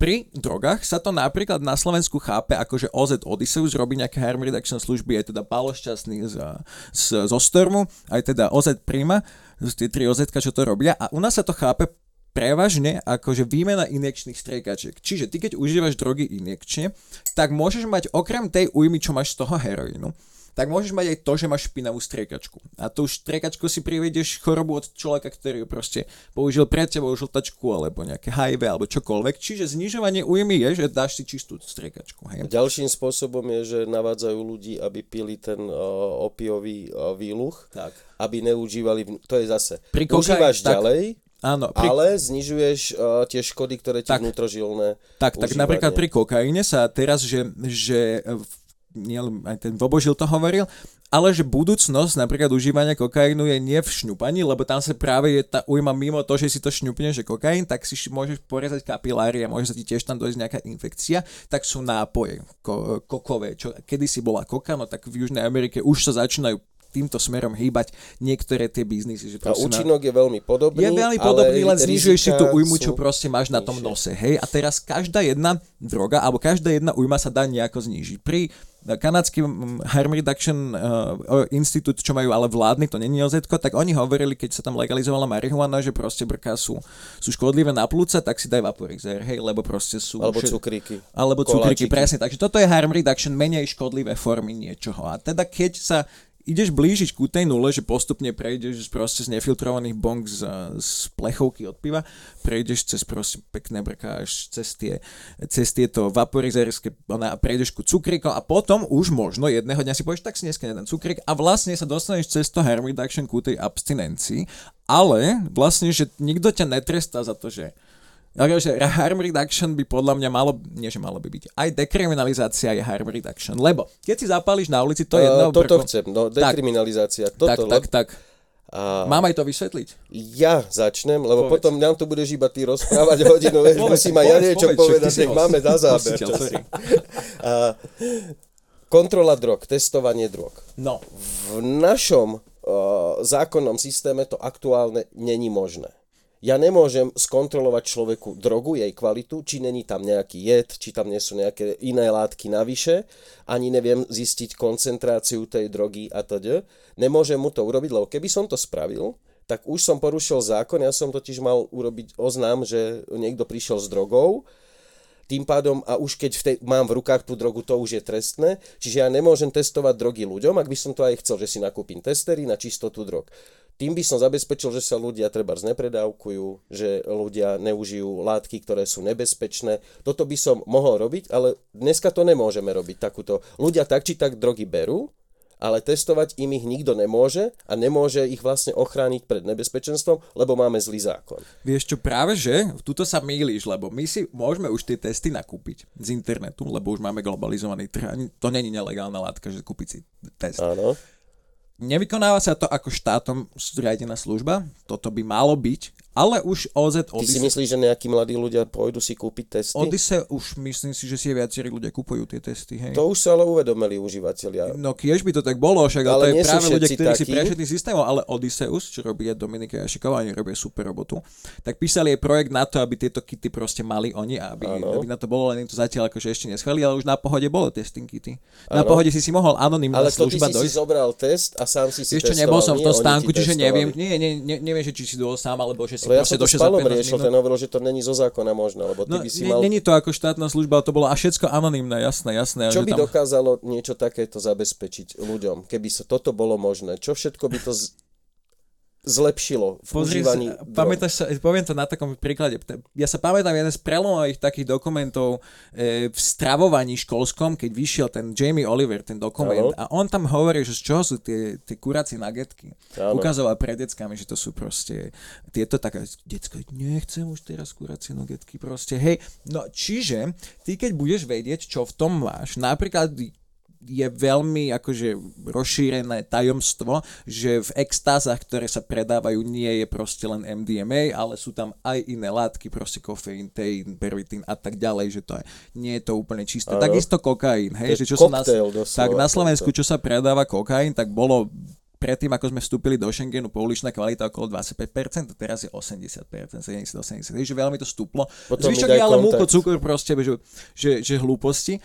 Pri drogách sa to napríklad na Slovensku chápe ako, že OZ Odysseus robí nejaké harm reduction služby, aj teda Pálo Šťastný z, z, zo Stormu, aj teda OZ Prima, tie tri OZ, čo to robia. A u nás sa to chápe prevažne akože výmena injekčných striekačiek. Čiže ty keď užívaš drogy injekčne, tak môžeš mať okrem tej újmy, čo máš z toho heroínu, tak môžeš mať aj to, že máš špinavú striekačku. A tú striekačku si privedieš chorobu od človeka, ktorý ju proste použil pred tebou žltačku alebo nejaké HIV alebo čokoľvek. Čiže znižovanie újmy je, že dáš si čistú striekačku. Hej? Ďalším spôsobom je, že navádzajú ľudí, aby pili ten uh, opiový uh, výluch, Tak. aby neužívali, to je zase, Pri kokain- užívaš tak. ďalej, Áno, pri, ale znižuješ uh, tie škody, ktoré ti Tak. vnútrožilné tak, tak užívanie. napríklad pri kokaine sa teraz, že, že v- nielen aj ten Vobožil to hovoril, ale že budúcnosť napríklad užívania kokainu je nie v šňupaní, lebo tam sa práve je tá ujma mimo to, že si to šňupneš, že kokain, tak si môžeš porezať kapiláry a môže sa ti tiež tam dojsť nejaká infekcia, tak sú nápoje ko- kokové, čo kedysi bola koka, no tak v Južnej Amerike už sa začínajú týmto smerom hýbať niektoré tie biznisy. Že A proste na- účinok je veľmi podobný, je veľmi ale podobný, len znižuješ si tú újmu, sú čo proste máš na tom nižšie. nose. Hej? A teraz každá jedna droga, alebo každá jedna újma sa dá nejako znížiť. Pri eh, kanadský mm, Harm Reduction uh, Institute, čo majú ale vládny, to není OZ, tak oni hovorili, keď sa tam legalizovala marihuana, že proste brká sú, sú škodlivé na plúca, tak si daj vaporizer, hej, lebo proste sú... Alebo že- cukríky. alebo Koláčiky. presne. Takže toto je harm reduction, menej škodlivé formy niečoho. A teda keď sa ideš blížiť ku tej nule, že postupne prejdeš proste z nefiltrovaných bong z, z plechovky od piva, prejdeš cez proste pekné brká až cez, tie, cez tieto vaporizerské ona, a prejdeš ku cukríkom a potom už možno jedného dňa si povieš, tak si dneska jeden cukrík. A vlastne sa dostaneš cez to harm reduction ku tej abstinencii, ale vlastne, že nikto ťa netrestá za to, že Takže *laughs* harm reduction by podľa mňa malo, nie že malo by byť, aj dekriminalizácia je harm reduction, lebo keď si zapálíš na ulici, to je jedno... Uh, toto prko- chcem, no Tak. dekriminalizácia. Tak, Toto, tak, tak. A Mám aj to vysvetliť? ja začnem, lebo Povedz. potom nám tu budeš iba ty rozprávať hodinu, vieš, musím aj ja niečo povedz, povedať, nech máme za záber. Sorry. A, kontrola drog, testovanie drog. No, V našom uh, zákonnom systéme to aktuálne není možné. Ja nemôžem skontrolovať človeku drogu, jej kvalitu, či není tam nejaký jed, či tam nie sú nejaké iné látky navyše, ani neviem zistiť koncentráciu tej drogy a td. Nemôžem mu to urobiť, lebo keby som to spravil, tak už som porušil zákon, ja som totiž mal urobiť oznám, že niekto prišiel s drogou, tým pádom, a už keď v tej, mám v rukách tú drogu, to už je trestné, čiže ja nemôžem testovať drogy ľuďom, ak by som to aj chcel, že si nakúpim testery na čistotu drog. Tým by som zabezpečil, že sa ľudia treba znepredávkujú, že ľudia neužijú látky, ktoré sú nebezpečné. Toto by som mohol robiť, ale dneska to nemôžeme robiť takúto. Ľudia tak či tak drogy berú, ale testovať im ich nikto nemôže a nemôže ich vlastne ochrániť pred nebezpečenstvom, lebo máme zlý zákon. Vieš čo, práve že, tuto sa mýliš, lebo my si môžeme už tie testy nakúpiť z internetu, lebo už máme globalizovaný trh. To není nelegálna látka, že kúpiť si test. Áno. Nevykonáva sa to ako štátom zriadená služba, toto by malo byť, ale už OZ Ty si Odyssey, myslíš, že nejakí mladí ľudia pôjdu si kúpiť testy? Odyssey už myslím si, že si viacerí ľudia kupujú tie testy, hej. To už sa ale uvedomili užívateľia. No kiež by to tak bolo, však ale, Ale to je práve ľudia, ktorí si prešli systémom, ale Odysseus, čo robí Dominika Jašiková, oni robia super robotu, tak písali aj projekt na to, aby tieto kity proste mali oni a aby, aby na to bolo, len im to zatiaľ akože ešte neschválili, ale už na pohode bolo testing kity. Na Áno. pohode si si mohol anonimná Ale služba si si zobral test a sám si si testoval, nebol som v tom stánku, čiže testovali. neviem, nie, nie, nie, neviem, že či si dol sám, alebo že si Ale ja som to s Palom 15 riešil, minút. ten hovoril, že to není zo zákona možné, lebo ty No, by si mal... není to ako štátna služba, to bolo a všetko anonimné, jasné, jasné. Čo by tam... dokázalo niečo takéto zabezpečiť ľuďom, keby sa toto bolo možné? Čo všetko by to z... zlepšilo v Pozri užívaní sa, pamätáš sa, poviem to na takom príklade. Ja sa pamätám jeden z prelomových takých dokumentov e, v stravovaní školskom, keď vyšiel ten Jamie Oliver, ten dokument, Áno. a on tam hovorí, že z čoho sú tie, tie kuracie nagetky. Áno. Ukazoval pred deckami, že to sú proste tieto také, decko, nechcem už teraz kuracie nagetky, proste, hej. No čiže, ty keď budeš vedieť, čo v tom máš, napríklad je veľmi akože rozšírené tajomstvo, že v extázach, ktoré sa predávajú, nie je proste len MDMA, ale sú tam aj iné látky, proste kofeín, teín, pervitín a tak ďalej, že to je, nie je to úplne čisté. Áno. Takisto kokain, hej, že čo sa na, doslova tak na. Slovensku, čo sa predáva kokain, tak bolo predtým, ako sme vstúpili do Schengenu, pouličná kvalita okolo 25%, a teraz je 80%, 70-80%, takže veľmi to stúplo. Potom Zvyšok je ale múko, cukor proste, že, že, že hlúposti.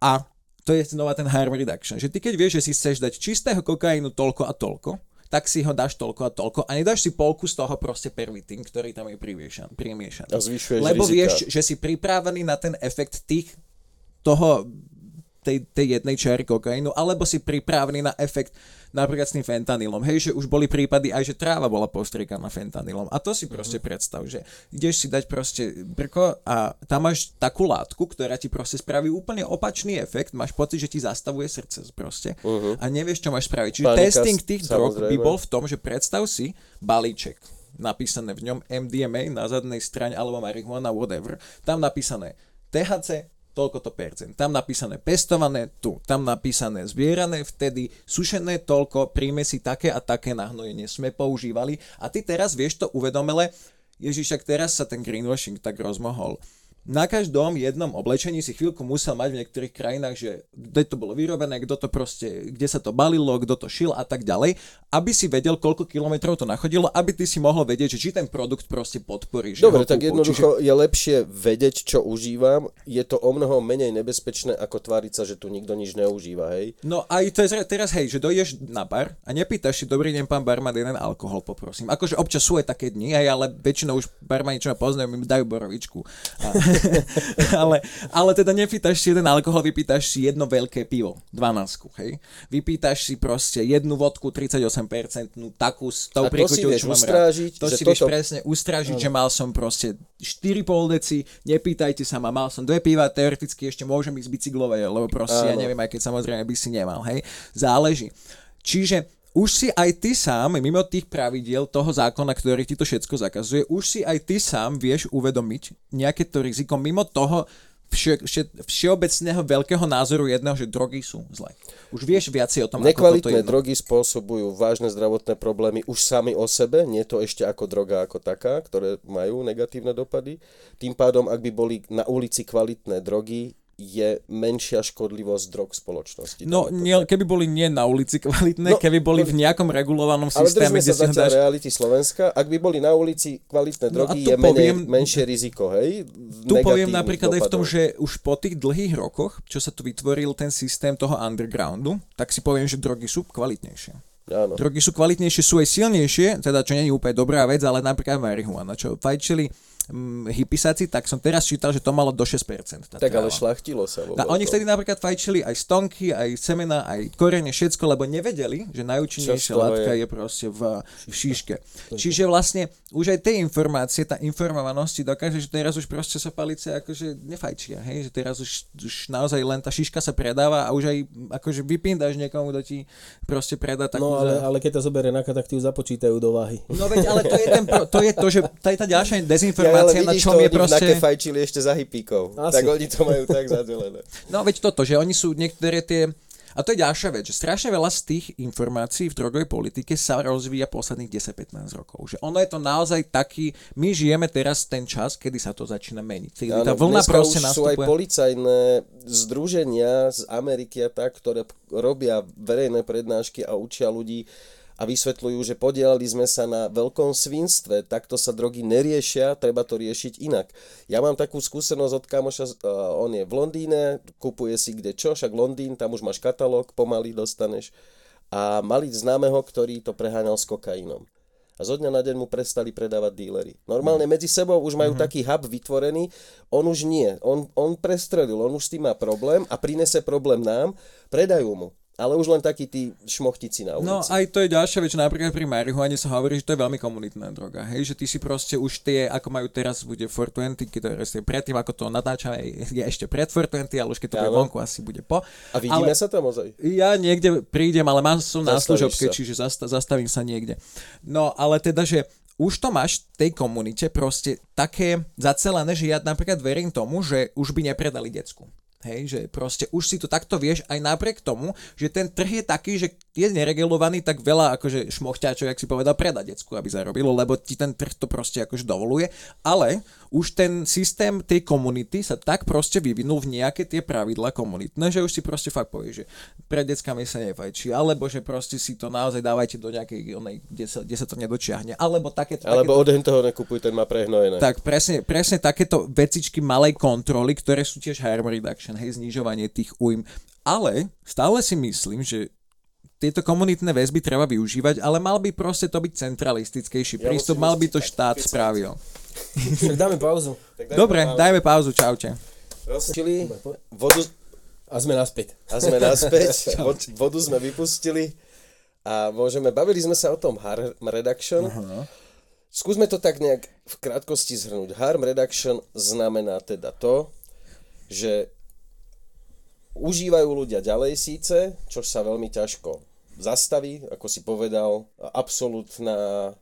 A to je znova ten harm reduction, že ty keď vieš, že si chceš dať čistého kokainu toľko a toľko, tak si ho dáš toľko a toľko a nedáš si polku z toho proste pervitín, ktorý tam je primiešaný. A zvyšuješ Lebo rizika. vieš, že si pripravený na ten efekt tých toho tej, tej jednej čiary kokainu, alebo si pripravený na efekt napríklad s tým fentanylom. Hej, že už boli prípady aj, že tráva bola postriekaná fentanylom. A to si proste predstav, že ideš si dať proste brko a tam máš takú látku, ktorá ti proste spraví úplne opačný efekt. Máš pocit, že ti zastavuje srdce proste. A nevieš, čo máš spraviť. Čiže Panika, testing tých drog by bol v tom, že predstav si balíček napísané v ňom MDMA na zadnej strane alebo marihuana, whatever. Tam napísané THC, toľko to percent. Tam napísané pestované tu, tam napísané zbierané vtedy, sušené toľko, príjme si také a také nahnojenie sme používali a ty teraz vieš to uvedomele, Ježiš, ak teraz sa ten greenwashing tak rozmohol. Na každom jednom oblečení si chvíľku musel mať v niektorých krajinách, že kde to bolo vyrobené, kto to proste, kde sa to balilo, kto to šil a tak ďalej, aby si vedel, koľko kilometrov to nachodilo, aby ty si mohol vedieť, že či ten produkt proste podporí. Že Dobre, tak kúpu. jednoducho je lepšie vedieť, čo užívam. Je to o mnoho menej nebezpečné, ako tváriť sa, že tu nikto nič neužíva, hej? No aj to je teraz, hej, že dojdeš na bar a nepýtaš si, dobrý deň, pán barman, jeden alkohol, poprosím. Akože občas sú aj také dni, hej, ale väčšinou už barmani, čo ma poznajú, mi dajú borovičku. A, *laughs* *laughs* ale, ale teda nepýtaš si jeden alkohol, vypýtaš si jedno veľké pivo, 12, hej. Vypýtaš si proste jednu vodku 38% takú s tou A to si príchuťou, vieš čo mám rád. ustrážiť, To že si vieš toto- presne ustrážiť, že mal som proste 4,5 deci, nepýtajte sa ma, mal som dve piva, teoreticky ešte môžem ísť bicyklovať, lebo proste ja Áno. neviem, aj keď samozrejme by si nemal, hej. Záleží. Čiže už si aj ty sám, mimo tých pravidiel toho zákona, ktorý ti to všetko zakazuje, už si aj ty sám vieš uvedomiť nejaké to riziko mimo toho vše, vše, všeobecného veľkého názoru jedného, že drogy sú zlé. Už vieš viacej o tom, ako toto Nekvalitné drogy spôsobujú vážne zdravotné problémy už sami o sebe, nie to ešte ako droga ako taká, ktoré majú negatívne dopady. Tým pádom, ak by boli na ulici kvalitné drogy, je menšia škodlivosť drog spoločnosti. No, nie, keby boli nie na ulici kvalitné, No, keby boli v nejakom regulovanom Ale systéme, držme kde sa si dáš... reality Slovenska. Ak by boli na ulici kvalitné No drogy, tu je menej, poviem- menšie riziko, hej? Tu poviem napríklad aj v tom, dopadov. že už po tých dlhých rokoch, čo sa tu vytvoril ten systém toho undergroundu, tak si poviem, že drogy sú kvalitnejšie. Áno. Drogy sú kvalitnejšie, sú aj silnejšie, teda čo nie je úplne dobrá vec, ale napríklad marihuana, čo fajčili hypisáci, tak som teraz čítal, že to malo do 6%. tá Tak ale tráva. šlachtilo sa. vo oni vtedy napríklad fajčili aj stonky, aj semena, aj korene, všetko, lebo nevedeli, že najúčinnejšia látka je? je proste v, v šíške. Čiže vlastne už aj tie informácie, tá informovanosti dokáže, že teraz už proste sa palice akože nefajčia, hej? že teraz už, už naozaj len tá šiška sa predáva a už aj akože vypíndaš niekomu, kto ti proste predá takú No ale, za... ale keď ťa zoberie naka, tak ti ju započítajú do váhy. No veď, ale to je, ten pro, to, je to, že to je tá ďalšia Ale dezinformácia, na čom to, je proste... Nake fajčili ešte za hippíkov. Asi. Tak oni to majú tak zadelené. *laughs* No veď toto, že oni sú niektoré tie... A to je ďalšia vec, že strašne veľa z tých informácií v drogovej politike sa rozvíja posledných 10-15 rokov. Že ono je to naozaj taký, my žijeme teraz ten čas, kedy sa to začína meniť. Kedy tá vlna proste už sú aj policajné združenia z Ameriky a tak, ktoré robia verejné prednášky a učia ľudí a vysvetľujú, že podielali sme sa na veľkom svinstve, takto sa drogy neriešia, treba to riešiť inak. Ja mám takú skúsenosť od kamoša, on je v Londýne, kupuje si kde čo, však Londýn, tam už máš katalóg, pomaly dostaneš. A mali známeho, ktorý to preháňal s kokainom. A zo dňa na deň mu prestali predávať dílery. Normálne medzi sebou už majú taký hub vytvorený, on už nie. On, on prestrelil, on už s tým má problém a prinese problém nám, predajú mu. Ale už len takí tí šmochtici na ulici. No aj to je ďalšia vec, napríklad pri marihuane sa hovorí, že to je veľmi komunitná droga. Hej, že ty si proste už tie, ako majú teraz, bude 420, ktoré ste predtým, ako to natáčame, je ešte pred 420, ale už keď to bude vonku, asi bude po. A vidíme ale... sa tam ozaj? Ja niekde prídem, ale mám som na služobke, sa. čiže zasta- zastavím sa niekde. No ale teda, že už to máš v tej komunite proste také zacelené, že ja napríklad verím tomu, že už by nepredali decku. Hej, že proste už si to takto vieš aj napriek tomu, že ten trh je taký, že je neregulovaný, tak veľa akože šmochťačov, jak si povedal, predá decku, aby zarobilo, lebo ti ten trh to proste akože dovoluje, ale už ten systém tej komunity sa tak proste vyvinul v nejaké tie pravidla komunitné, že už si proste fakt povie, že pred deckami sa nefajčí, alebo že proste si to naozaj dávajte do nejakej onej, kde sa, kde sa to nedočiahne, alebo takéto, Alebo takéto od toho nekupuj, ten má prehnojené. tak presne, presne takéto vecičky malej kontroly, ktoré sú tiež harm reduction, hej, znižovanie tých újm. Ale stále si myslím, že tieto komunitné väzby treba využívať, ale mal by proste to byť centralistickejší Ja prístup, mal by to štát spravil. Tak dáme pauzu. Tak dajme Dobre, pauzu. dajme pauzu, čaute. Rozčili, vodu, A sme naspäť. a sme naspäť, *laughs* Vod, vodu sme vypustili a môžeme, bavili sme sa o tom harm reduction. Skúsme to tak nejak v krátkosti zhrnúť. Harm reduction znamená teda to, že užívajú ľudia ďalej síce, čo sa veľmi ťažko zastaví, ako si povedal, absolútna,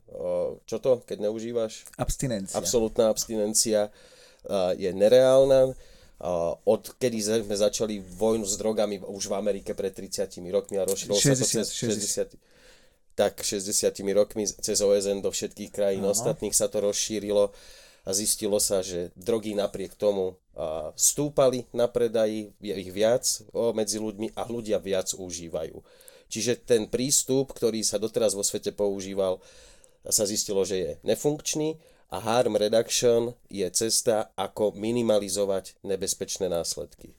čo to, keď neužívaš? Abstinencia. Absolútna abstinencia a, je nereálna. A, Odkedy sme začali vojnu s drogami už v Amerike pred 30 rokmi a rozšírilo sa to 60, cez 60, tak 60 rokmi cez OSN do všetkých krajín Áno. ostatných sa to rozšírilo a zistilo sa, že drogy napriek tomu stúpali na predaji, je ich viac medzi ľuďmi a ľudia viac užívajú. Čiže ten prístup, ktorý sa doteraz vo svete používal, sa zistilo, že je nefunkčný a harm reduction je cesta, ako minimalizovať nebezpečné následky.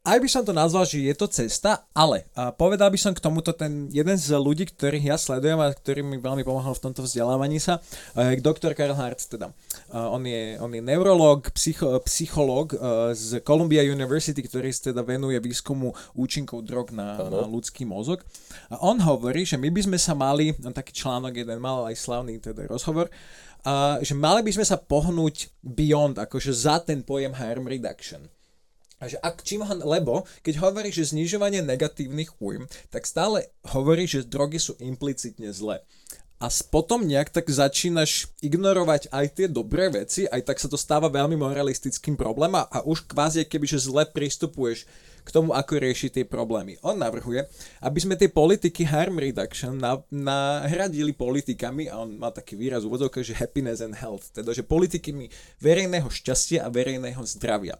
Aj by som to nazval, že je to cesta, ale a povedal by som k tomuto ten jeden z ľudí, ktorých ja sledujem a ktorý mi veľmi pomohol v tomto vzdelávaní sa, je doktor Karl Hartz teda. A On je, on je neurolog, psycho, psychológ a, z Columbia University, ktorý sa teda venuje výskumu účinkov drog na, na ľudský mozog. A on hovorí, že my by sme sa mali, on taký článok jeden mal aj slavný teda rozhovor, a, že mali by sme sa pohnúť beyond, akože za ten pojem harm reduction. A že ak, čím ho, lebo keď hovorí, že znižovanie negatívnych újm, tak stále hovorí, že drogy sú implicitne zlé. A potom nejak tak začínaš ignorovať aj tie dobré veci, aj tak sa to stáva veľmi moralistickým problémom a už kvázi keby, že zle pristupuješ k tomu, ako riešiť tie problémy. On navrhuje, aby sme tie politiky harm reduction na, nahradili politikami, a on má taký výraz v úvodzovkách, že happiness and health, teda že politikami verejného šťastia a verejného zdravia.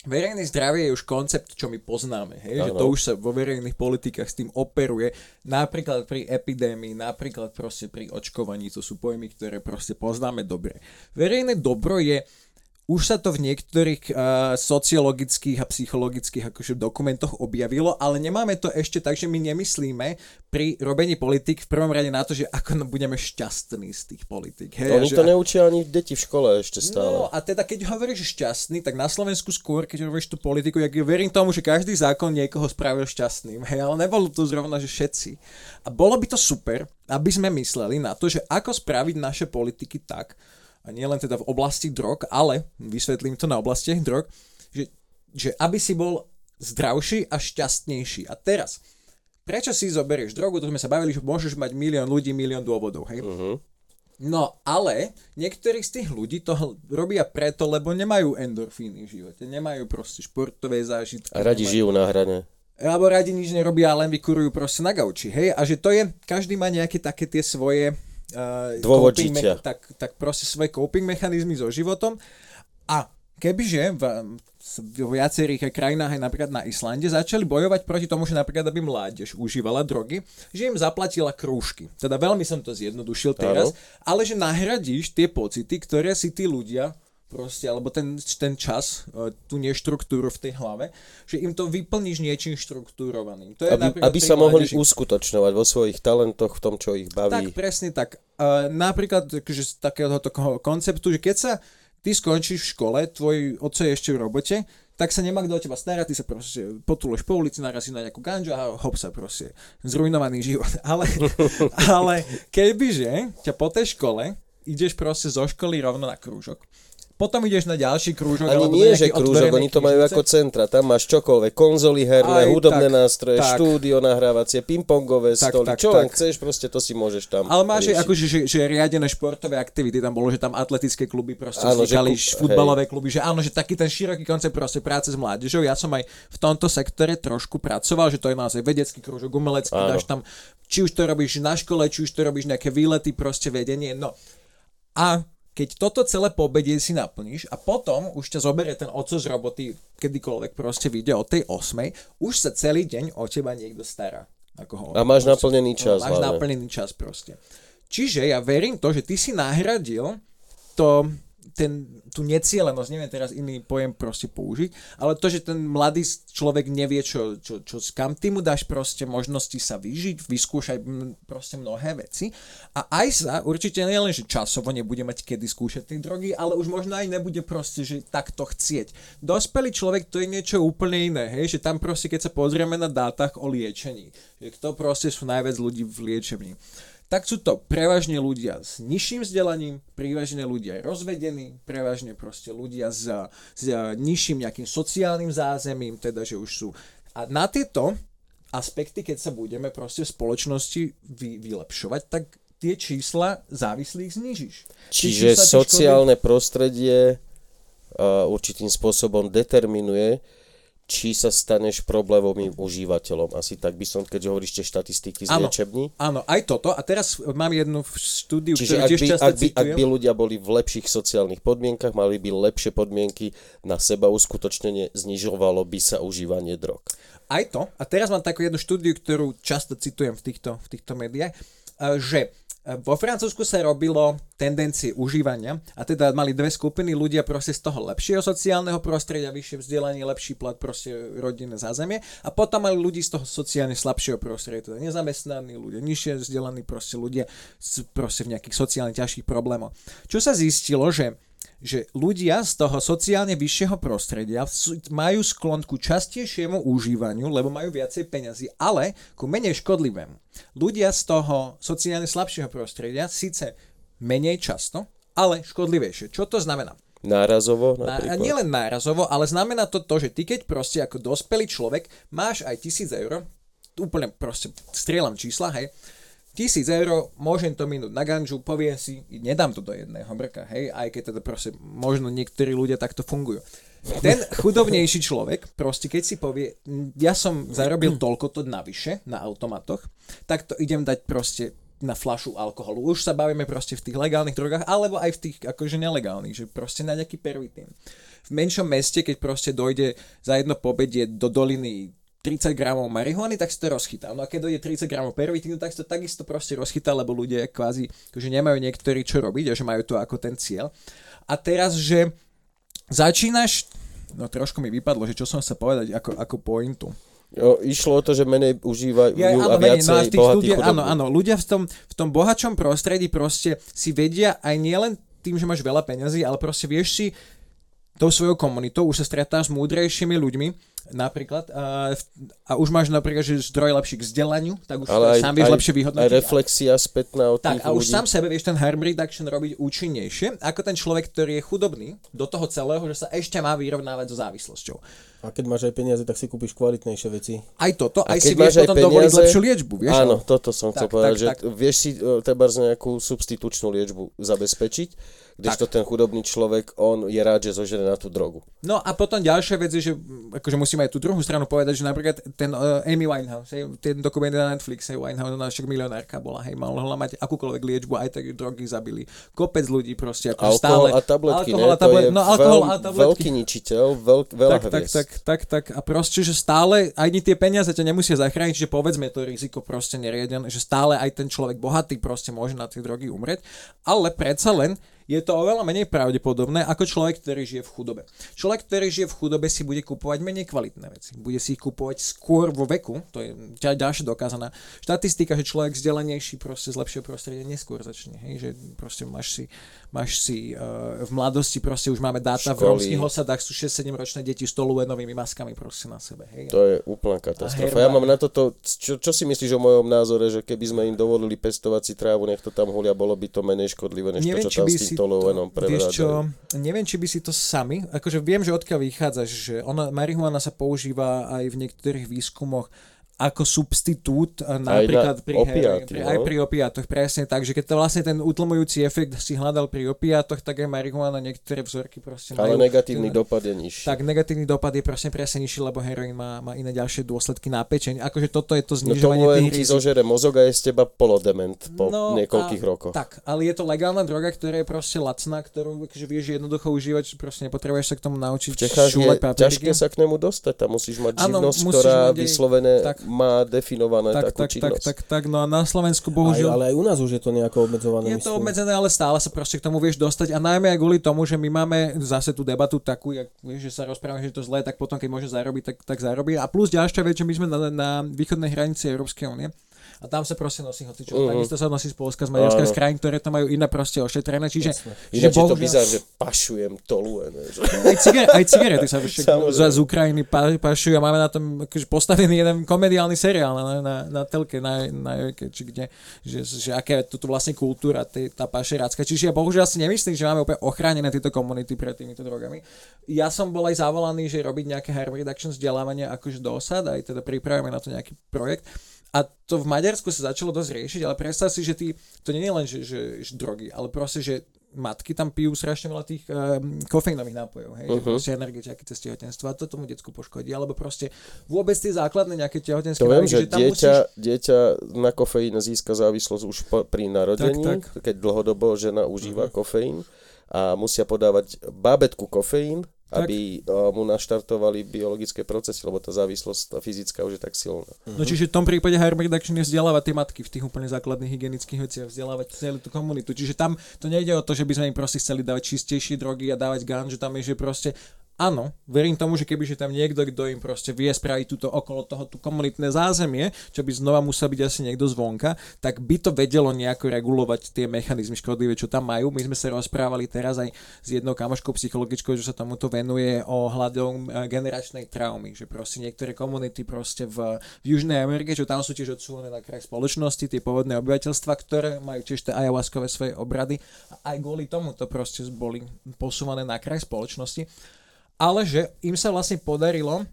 Verejné zdravie je už koncept, čo my poznáme, hej? že to už sa vo verejných politikách s tým operuje, napríklad pri epidémii, napríklad proste pri očkovaní, to sú pojmy, ktoré proste poznáme dobre. Verejné dobro je už sa to v niektorých uh, sociologických a psychologických akože dokumentoch objavilo, ale nemáme to ešte tak, že my nemyslíme pri robení politik v prvom rade na to, že ako budeme šťastní z tých politik. Hej, Oni že, to neučia ani deti v škole ešte stále. No a teda keď hovoríš šťastný, tak na Slovensku skôr, keď hovoríš tú politiku, ja verím tomu, že každý zákon niekoho spravil šťastným. Hej, ale nebolo to zrovna, že všetci. A bolo by to super, aby sme mysleli na to, že ako spraviť naše politiky tak, a nie len teda v oblasti drog, ale vysvetlím to na oblasti drog, že, že aby si bol zdravší a šťastnejší. A teraz, prečo si zoberieš drogu, to sme sa bavili, že môžeš mať milión ľudí, milión dôvodov, hej? Uh-huh. No, ale niektorí z tých ľudí to robia preto, lebo nemajú endorfíny v živote, nemajú proste športové zážitky. A radi nemajú... žijú na hrane. Alebo radi nič nerobia, len vykurujú proste na gauči, hej? A že to je, každý má nejaké také tie svoje uh, Dôvod coping žitia. me- tak, tak proste svoje coping mechanizmy so životom. A kebyže v, v viacerých krajinách, aj napríklad na Islande, začali bojovať proti tomu, že napríklad aby mládež užívala drogy, že im zaplatila krúžky. Teda veľmi som to zjednodušil teraz, Áno. ale že nahradíš tie pocity, ktoré si tí ľudia proste, alebo ten, ten čas, e, tú neštruktúru v tej hlave, že im to vyplníš niečím štruktúrovaným. To je Aby, aby sa mohli mládeži. uskutočňovať vo svojich talentoch, v tom, čo ich Tak, baví. presne tak. Uh, napríklad akože z takého toho konceptu, že keď sa ty skončíš v škole, tvoj oco je ešte v robote, tak sa nemá kto o teba starať, ty sa proste potuleš po ulici, narazí na nejakú ganžu a hop sa proste. Zrujnovaný život. *laughs* Ale, ale kebyže ťa po tej škole ideš proste zo školy rovno na krúžok. Potom ideš na ďalší krúžok. Ani alebo nie, že krúžok, oni to majú ako centra. Tam máš čokoľvek, konzoly herné, Aj hudobné tak, nástroje, tak. štúdio nahrávacie, pingpongové stoly, tak, čo len tak. chceš, proste to si môžeš tam Ale máš aj akože, že, že riadené športové aktivity, tam bolo, že tam atletické kluby proste Áno, že vznikali, ku- futbalové kluby, že áno, že taký ten široký koncept proste práce s mládežou. Ja som aj v tomto sektore trošku pracoval, že to je naozaj vedecký krúžok, umelecký, Áno. dáš tam, či už to robíš na škole, či už to robíš nejaké výlety, proste vedenie, no. A keď toto celé po obede si naplníš a potom už ťa zoberie ten oco z roboty, kedykoľvek proste vyjde o tej 8, už sa celý deň o teba niekto stará. Ako ho, A máš proste- naplnený čas máš hlavne. naplnený čas proste. Čiže ja verím to, že ty si nahradil to, ten, tú necielenosť, neviem teraz iný pojem proste použiť, ale to, že ten mladý človek nevie, čo, čo, čo kam ty mu dáš proste možnosti sa vyžiť, vyskúšať proste mnohé veci a aj sa určite nielen, že časovo nebude mať kedy skúšať tie drogy, ale už možno aj nebude proste, že takto chcieť. Dospelý človek to je niečo úplne iné, hej, že tam proste keď sa pozrieme na dátach o liečení, že kto proste sú najviac ľudí v liečení tak sú to prevažne ľudia s nižším vzdelaním, prevažne ľudia rozvedení, prevažne proste ľudia s, s nižším nejakým sociálnym zázemím, teda že už sú. A na tieto aspekty, keď sa budeme proste v spoločnosti vy, vylepšovať, tak tie čísla závislých znižíš. Čiže sociálne prostredie uh, určitým spôsobom determinuje, či sa staneš problémovým užívateľom. Asi tak by som, keďže hovoríš tie štatistiky z Áno. liečební. Áno, aj toto. A teraz mám jednu štúdiu, Čiže ktorú ak tiež by, často ak, by, ak by ľudia boli v lepších sociálnych podmienkach, mali by lepšie podmienky na seba uskutočnenie, znižovalo by sa užívanie drog. Aj to. A teraz mám takú jednu štúdiu, ktorú často citujem v týchto, v týchto médiách, eh, že vo Francúzsku sa robilo tendencie užívania a teda mali dve skupiny ľudia proste z toho lepšieho sociálneho prostredia, vyššie vzdelanie, lepší plat, proste rodinné zázemie a potom mali ľudí z toho sociálne slabšieho prostredia, teda nezamestnaní ľudia, nižšie vzdelaní proste ľudia proste v nejakých sociálne ťažkých problémoch. Čo sa zistilo, že že ľudia z toho sociálne vyššieho prostredia majú sklon ku častejšiemu užívaniu, lebo majú viacej peňazí, ale ku menej škodlivému. Ľudia z toho sociálne slabšieho prostredia síce menej často, ale škodlivejšie. Čo to znamená? Nárazovo Na, napríklad. nielen nárazovo, ale znamená to to, že ty keď proste ako dospelý človek máš aj tisíc eur, úplne proste strieľam čísla, hej, tisíc eur, môžem to minúť na ganžu, poviem si, nedám to do jedného brka, hej, aj keď teda proste možno niektorí ľudia takto fungujú. Ten chudobnejší človek, proste keď si povie, "Mm, ja som zarobil toľko to navyše na automatoch, tak to idem dať proste na flašu alkoholu. Už sa bavíme proste v tých legálnych drogách, alebo aj v tých akože nelegálnych, že proste na nejaký pervitín. V menšom meste, keď proste dojde za jedno pobedie do doliny 30 gramov marihuany, tak si to rozchytá. No a keď dojde 30 gramov pervitínu, tak si to takisto proste rozchytá, lebo ľudia kvázi, akože nemajú niektorí čo robiť a že majú to ako ten cieľ. A teraz, že začínaš, no trošku mi vypadlo, že čo som sa povedať ako, ako pointu. Jo, išlo o to, že menej užívajú Ja, a áno, menej, viacej no a tých ľudia, áno, áno, ľudia v tom, v tom bohačom prostredí proste si vedia aj nielen tým, že máš veľa peňazí, ale proste vieš si tou svojou komunitou, už sa stretáš s múdrejšími ľuďmi, napríklad, a, a už máš napríklad, že zdroj lepší k vzdelaniu, tak už Ale aj, sám vieš aj, lepšie aj vyhodnotiť. reflexia spätná od Tak tých a už ľudí. sám sebe vieš ten harm reduction robiť účinnejšie, ako ten človek, ktorý je chudobný do toho celého, že sa ešte má vyrovnávať so závislosťou. A keď máš aj peniaze, tak si kúpiš kvalitnejšie veci. Aj toto, A aj si vieš potom dovoliť peniaze- lepšiu liečbu, vieš? Áno, toto som chcel Tak, povedať, tak, že tak. vieš si uh, tebárs nejakú substitučnú liečbu zabezpečiť, kdežto ten chudobný človek, on je rád, že zožere na tú drogu. No a potom ďalšia vec je, že mm, akože musíme aj tú druhú stranu povedať, že napríklad ten uh, Amy Winehouse, hej, ten dokument na Netflixe, Winehouse, ona však milionárka bola, hej, mohla mať akúkoľvek liečbu, aj tak drogy zabili. Kopec ľudí proste, ako Alkohol stále... a tabletky, alkohol ne? a tablet, to je no, alkohol veľ, a tabletky. veľký ničiteľ, veľk, veľa tak, tak, hviezd. Tak, tak, tak. A proste, že stále, ani tie peniaze ťa nemusia zachrániť, že povedzme to riziko proste neriaden, že stále aj ten človek bohatý proste môže na tie drogy umrieť, ale predsa len je to oveľa menej pravdepodobné ako človek, ktorý žije v chudobe. Človek, ktorý žije v chudobe si bude kupovať menej kvalitné veci. Bude si ich kupovať skôr vo veku, to je ďal- ďalšia dokázaná štatistika, že človek vzdelanejší proste z lepšieho prostredia neskôr začne. Hej? Že proste máš si, máš si uh, v mladosti proste už máme dáta v Školy. rómskych osadách sú 6-7 ročné deti s toluenovými maskami proste na sebe. Hej? To je úplná katastrofa. Ja mám na toto, čo, čo si myslíš o mojom názore, že keby sme im dovolili pestovať si trávu, nech to tam hulia, bolo by to menej škodlivé, než neviem, to, čo tam by s si toluenom to, vieš čo, neviem, či by si to sami, akože viem, že odkiaľ vychádza, že ona, marihuana sa používa aj v niektorých výskumoch ako substitút, napríklad pri, opiáty, pri, no. aj pri opiátoch, presne tak, že keď to vlastne ten utlmujúci efekt si hľadal pri opiátoch, tak aj marihuana niektoré vzorky proste Ale majú. negatívny ten- dopad je nižší. Tak negatívny dopad je presne presne nižší, lebo heroín má, má iné ďalšie dôsledky na pečeň. Akože toto je to No znižovanie to len ti zožere mozog a je z teba polodement po No niekoľkých a, rokoch. Tak, ale je to legálna droga, ktorá je proste lacná, ktorú akože vieš jednoducho užívať, proste nepotrebuješ sa k tomu naučiť V Čechách je ťažké sa k nemu dostať, tam musíš mať živnosť, musíš ktorá mať aj- vyslovene tak. Má definované tak, takú tak, tak, činnosť. tak, tak, no a na Slovensku Aj, bohužiaľ... ale aj u nás už je to nejako obmedzované. Je to myslím. obmedzené, ale stále sa proste k tomu vieš dostať a najmä aj kvôli tomu, že my máme zase tú debatu takú, jak, vieš, že sa rozprávame, že je to zlé, tak potom keď môže zarobiť, tak, tak zarobí. A plus ďalšia vec, že my sme na, na východnej hranici Európskej únie a tam sa proste nosí hocičo. Mhm. Takisto sa nosí z Polska, z Maďarska, z krajín, ktoré to majú iné proste ošetrené. Čiže, čiže Ináč je to bizar, že pašujem tolue. Ne? Že... aj, cigar, aj cigarety sa však Samozrejme. z, z Ukrajiny pa, pašujú a máme na tom akože postavený jeden komediálny seriál na, na, na telke, na, na Jojke, či kde, že, že aká je tu vlastne kultúra, tý, tá pašerácka. Čiže ja bohužiaľ si nemyslím, že máme úplne ochránené tieto komunity pred týmito drogami. Ja som bol aj zavolaný, že robiť nejaké harm reduction vzdelávanie akože do osad, aj teda pripravujeme na to nejaký projekt. A to v Maďarsku sa začalo dosť riešiť, ale predstav si, že ty, to nie je len, že, že, že drogy, ale proste, že matky tam pijú strašne veľa tých um, kofeínových nápojov, hej, uh-huh. že proste energetiaky cez tehotenstvo a to tomu decku poškodí, alebo proste vôbec tie základné nejaké tehotenské To viem, návyky, že tam dieťa, musíš... dieťa na kofeín získa závislosť už po, pri narodení, Tak, keď dlhodobo žena užíva Mhm. kofeín a musia podávať bábetku kofeín, Tak. Aby uh, mu naštartovali biologické procesy, lebo tá závislosť tá fyzická už je tak silná. No čiže v tom prípade harm reduction je vzdelávať tie matky v tých úplne základných hygienických veciach, vzdelávať celú tú komunitu. Čiže tam to nejde o to, že by sme im proste chceli dávať čistejšie drogy a dávať gan, že tam je, že proste Áno, verím tomu, že keby že tam niekto, kto im proste vie spraviť túto okolo toho tú komunitné zázemie, čo by znova musel byť asi niekto zvonka, tak by to vedelo nejako regulovať tie mechanizmy škodlivé, čo tam majú. My sme sa rozprávali teraz aj s jednou kamoškou psychologičkou, že sa tomuto venuje o hľadom e, generačnej traumy, že proste niektoré komunity proste v, v Južnej Amerike, čo tam sú tiež odsúvané na kraj spoločnosti, tie pôvodné obyvateľstva, ktoré majú tiež tie ayahuaskové svoje obrady a aj kvôli tomu to proste boli posúvané na kraj spoločnosti ale že im sa vlastne podarilo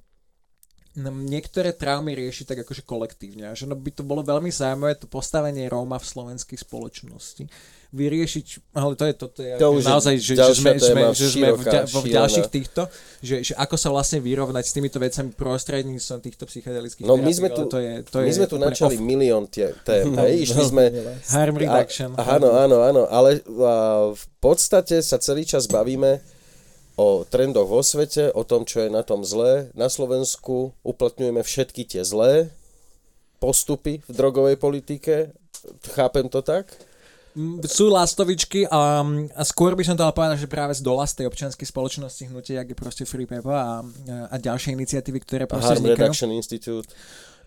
niektoré traumy riešiť tak akože kolektívne. A že no by to bolo veľmi zaujímavé to postavenie Róma v slovenskej spoločnosti vyriešiť, ale to je toto je To už naozaj, že, že sme, sme, že sme v, vo v ďalších týchto, že, že ako sa vlastne vyrovnať s týmito vecami prostredníctvom týchto psychedelických No my sme tu, to je, to my je sme tu načali off. milión tie, tém, No, *laughs* išli sme... harm reduction. A, áno, áno, áno, ale a, v podstate sa celý čas bavíme o trendoch vo svete, o tom, čo je na tom zlé. Na Slovensku uplatňujeme všetky tie zlé postupy v drogovej politike. Chápem to tak? Mm, sú lastovičky a, a skôr by som to ale povedal, že práve z dola z tej občianskej spoločnosti hnutie, jak je proste Free Paper a, a ďalšie iniciatívy, ktoré proste Harm vznikajú. Reduction Institute.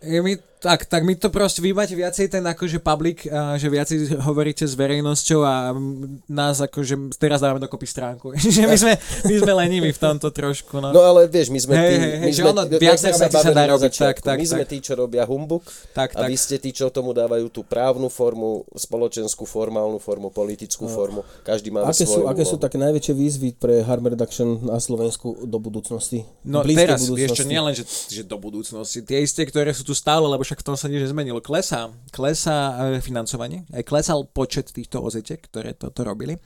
Mi, tak, tak my to proste, vy máte viacej ten akože public, a že viacej hovoríte s verejnosťou a nás akože teraz dávame dokopy stránku. *laughs* že my sme, my sme leniví v tomto trošku. No. No ale vieš, my sme tí, hej, my že sme, ono, sme vecí sa bavili dá robiť, tak, tak, My sme tak. tí, čo robia humbuk tak, a tak. vy ste tí, čo tomu dávajú tú právnu formu, spoločenskú, formálnu formu, politickú formu. Každý máme Aké sú, svoju aké sú úlohu. také najväčšie výzvy pre Harm Reduction na Slovensku do budúcnosti? No Blízkej teraz, vieš čo, budúcnosti? nielen, že, že do budúcnosti, tie isté, ktoré sú tu stále, lebo však v tom sa nič nezmenilo. Klesá, klesá e, financovanie, aj klesal počet týchto ozetek, ktoré toto robili.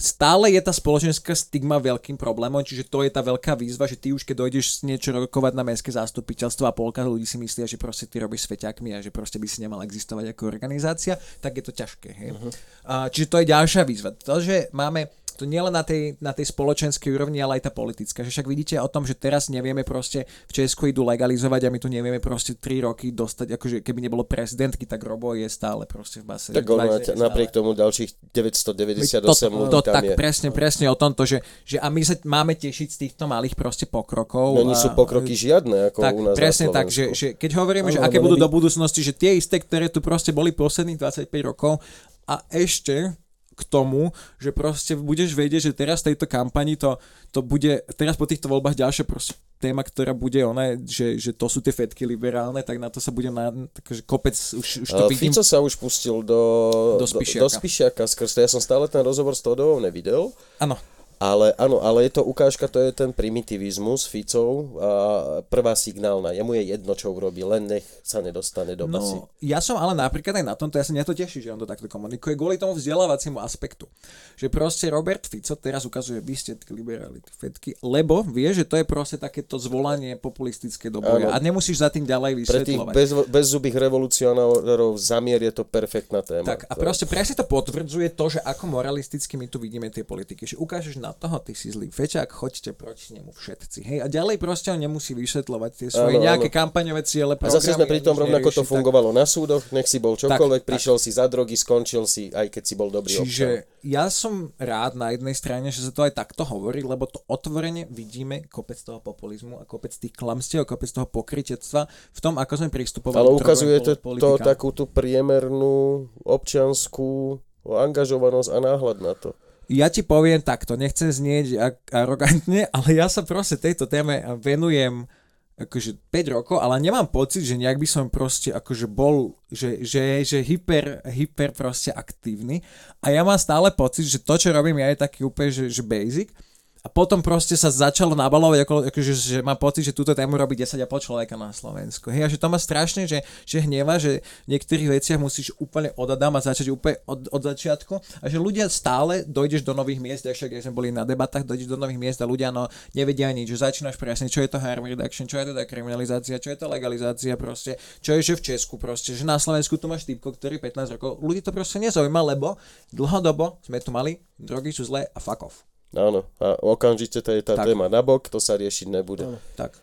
Stále je tá spoločenská stigma veľkým problémom, čiže to je tá veľká výzva, že ty už keď dojdeš niečo rokovať na mestské zastupiteľstvo a polka ľudí si myslia, že proste ty robíš sveťakmi a že proste by si nemal existovať ako organizácia, tak je to ťažké. Hej? Uh-huh. A, čiže to je ďalšia výzva. To, že máme to nielen na tej, na tej spoločenskej úrovni, ale aj tá politická. Že však vidíte o tom, že teraz nevieme proste v Česku idú legalizovať a my tu nevieme proste 3 roky dostať, akože keby nebolo prezidentky, tak Robo je stále proste v base. Tak ono, 20 napriek tomu ďalších 998 to, to, tam tak je. presne, presne o tomto, že, že a my sa máme tešiť z týchto malých proste pokrokov. No nie sú pokroky žiadne, ako tak, u nás presne tak, že, že keď hovoríme, že Áno, aké lebo budú neby- do budúcnosti, že tie isté, ktoré tu proste boli posledných 25 rokov a ešte k tomu, že proste budeš vedieť, že teraz v tejto kampani to, to bude, teraz po týchto voľbách ďalšia proste téma, ktorá bude ona, že, že to sú tie fetky liberálne, tak na to sa bude na, takže kopec, už, už to A vidím. Fico sa už pustil do, Do Spišiaka. do, do Spišiaka skrz to. Ja som stále ten rozhovor s Todovou nevidel, Áno, ale áno, ale je to ukážka, to je ten primitivizmus Ficov a prvá signálna. Jemu je jedno, čo urobí, len nech sa nedostane do basy. No, ja som ale napríklad aj na tomto, ja sa mňa to teší, že on to takto komunikuje, kvôli tomu vzdelávaciemu aspektu. Že proste Robert Fico teraz ukazuje, vy ste tí fetky, lebo vie, že to je proste takéto zvolanie populistické do boja a nemusíš za tým ďalej Pre tých vysvetľovať. bez, bezzubých revolucionárov zamier je to perfektná téma. Tak a proste presne to potvrdzuje to, že ako moralisticky my tu vidíme tie politiky. Že ukážeš na toho, ty si zlý feťák, choďte proti nemu všetci. Hej? A ďalej proste on nemusí vysvetľovať tie svoje Áno, nejaké áno. kampaňové ciele. A zase sme programy, pri tom rovnako to nerieši, tak- fungovalo na súdoch, nech si bol čokoľvek, Tak, prišiel si za drogy, skončil si, aj keď si bol dobrý občan. Čiže ja som rád na jednej strane, že sa to aj takto hovorí, lebo to otvorene vidíme kopec toho populizmu a kopec tých klamstiev, kopec toho pokrytectva v tom, ako sme pristupovali Ale ukazuje to, to takú tú priemernú občianskú angažovanosť a náhľad na to. Ja ti poviem takto, nechcem znieť arogantne, *laughs* ale ja sa proste tejto téme venujem akože 5 rokov, ale nemám pocit, že nejak by som proste akože bol, že, že, že hyper, hyper proste aktívny. A ja mám stále pocit, že to, čo robím ja je taký úplne, že, že basic a potom proste sa začalo nabalovať, ako, akože, že mám pocit, že túto tému robí 10,5 človeka na Slovensku. Hej, a že to ma strašne, že, že hneva, že v niektorých veciach musíš úplne od Adama začať úplne od, od začiatku a že ľudia stále dojdeš do nových miest, a však keď sme boli na debatách, dojdeš do nových miest a ľudia no nevedia nič, že začínaš presne, čo je to harm reduction, čo je tá kriminalizácia, čo je to legalizácia proste, čo je, že v Česku proste, že na Slovensku tu máš typko, ktorý 15 rokov, ľudí to proste nezaujíma, lebo dlhodobo sme tu mali, drogy sú zlé a fuck off. Áno, a okamžite to je tá Tak. téma nabok, to sa riešiť nebude. Tak.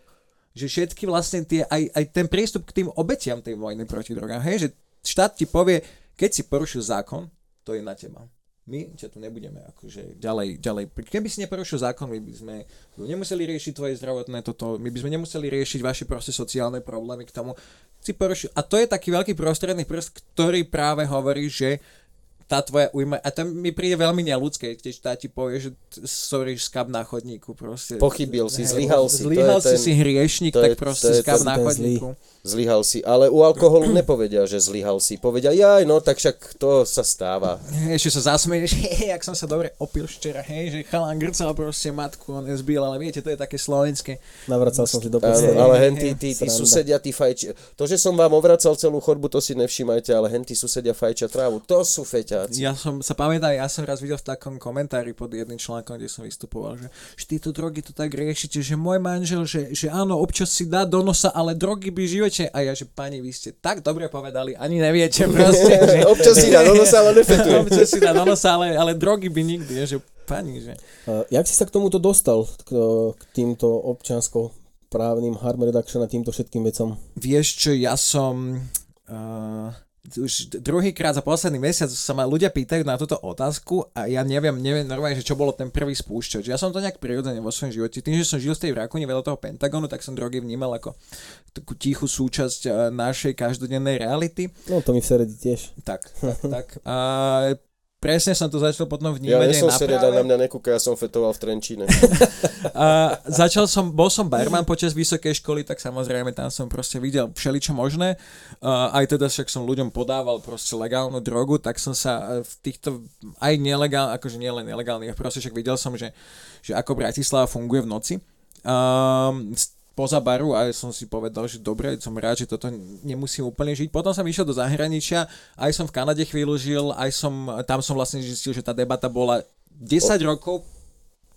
Že všetky vlastne tie, aj, aj ten prístup k tým obetiam tej vojny proti drogám, hej, že štát ti povie, keď si porušil zákon, to je na teba. My ťa tu nebudeme akože ďalej, ďalej. Keby si neporušil zákon, my by sme nemuseli riešiť tvoje zdravotné toto, my by sme nemuseli riešiť vaše proste sociálne problémy k tomu. Si porušil. A to je taký veľký prostredný prst, ktorý práve hovorí, že tá tvoja ujma, a to mi príde veľmi neľudské, keď štát ti povie, že sorry, skab na chodníku proste. Pochybil si, zlyhal si, Zlyhal si ten- si hriešnik, to je- tak proste skab na chodníku. Zlyhal si, ale u alkoholu *clears throat* nepovedia, že zlyhal si. Povedia, jaj, no tak však to sa stáva. Ešte sa zasmeješ, *laughs* hej, jak som sa dobre opil včera, hej, že chalán grcal proste matku, on je zbil, ale viete, to je také slovenské. Navracal som si do postele. ale hej, henty, tí, tí sranda. susedia, tí fajči... To, že som vám ovracal celú chodbu, to si nevšímajte, ale henty susedia fajčia trávu. To sú feťáci. Ja som sa pamätám, ja som raz videl v takom komentári pod jedným článkom, kde som vystupoval, že, že tieto drogy to tak riešite, že môj manžel, že, že áno, občas si dá do nosa, ale drogy by živote. A ja, že pani, vy ste tak dobre povedali, ani neviete *laughs* proste. že, Občas si dá do nosa, ale nefetuje. *laughs* občas si dá do nosa, ale, ale drogy by nikdy, že pani, že... Uh, jak si sa k tomuto dostal, k, k týmto občiansko právnym harm reduction a týmto všetkým vecom? Vieš čo, ja som... Uh, už druhýkrát za posledný mesiac sa ma ľudia pýtajú na túto otázku a ja neviem, neviem normálne, že čo bolo ten prvý spúšťač. Ja som to nejak prirodzene vo svojom živote. Tým, že som žil z tej Rakúne veľa toho Pentagonu, tak som drogy vnímal ako takú tichú súčasť eh, našej každodennej reality. No to mi v Seredi tiež. Tak, *laughs* tak, tak. A presne som to začal potom Ja vnímať nie aj som na serieda, práve. na mňa nekúka, ja som fetoval v Trenčíne. *laughs* *laughs* A začal som, bol som barman počas vysokej školy, tak samozrejme tam som proste videl všeličo možné. A aj teda však som ľuďom podával proste legálnu drogu, tak som sa e, v týchto aj nelegál, akože nielen nelegálnych, proste však videl som, že, že ako Bratislava funguje v noci. Um, poza baru a som si povedal, že dobre, som rád, že toto nemusím úplne žiť. Potom som išiel do zahraničia, aj som v Kanade chvíľu žil, aj som, tam som vlastne zistil, že tá debata bola 10 rokov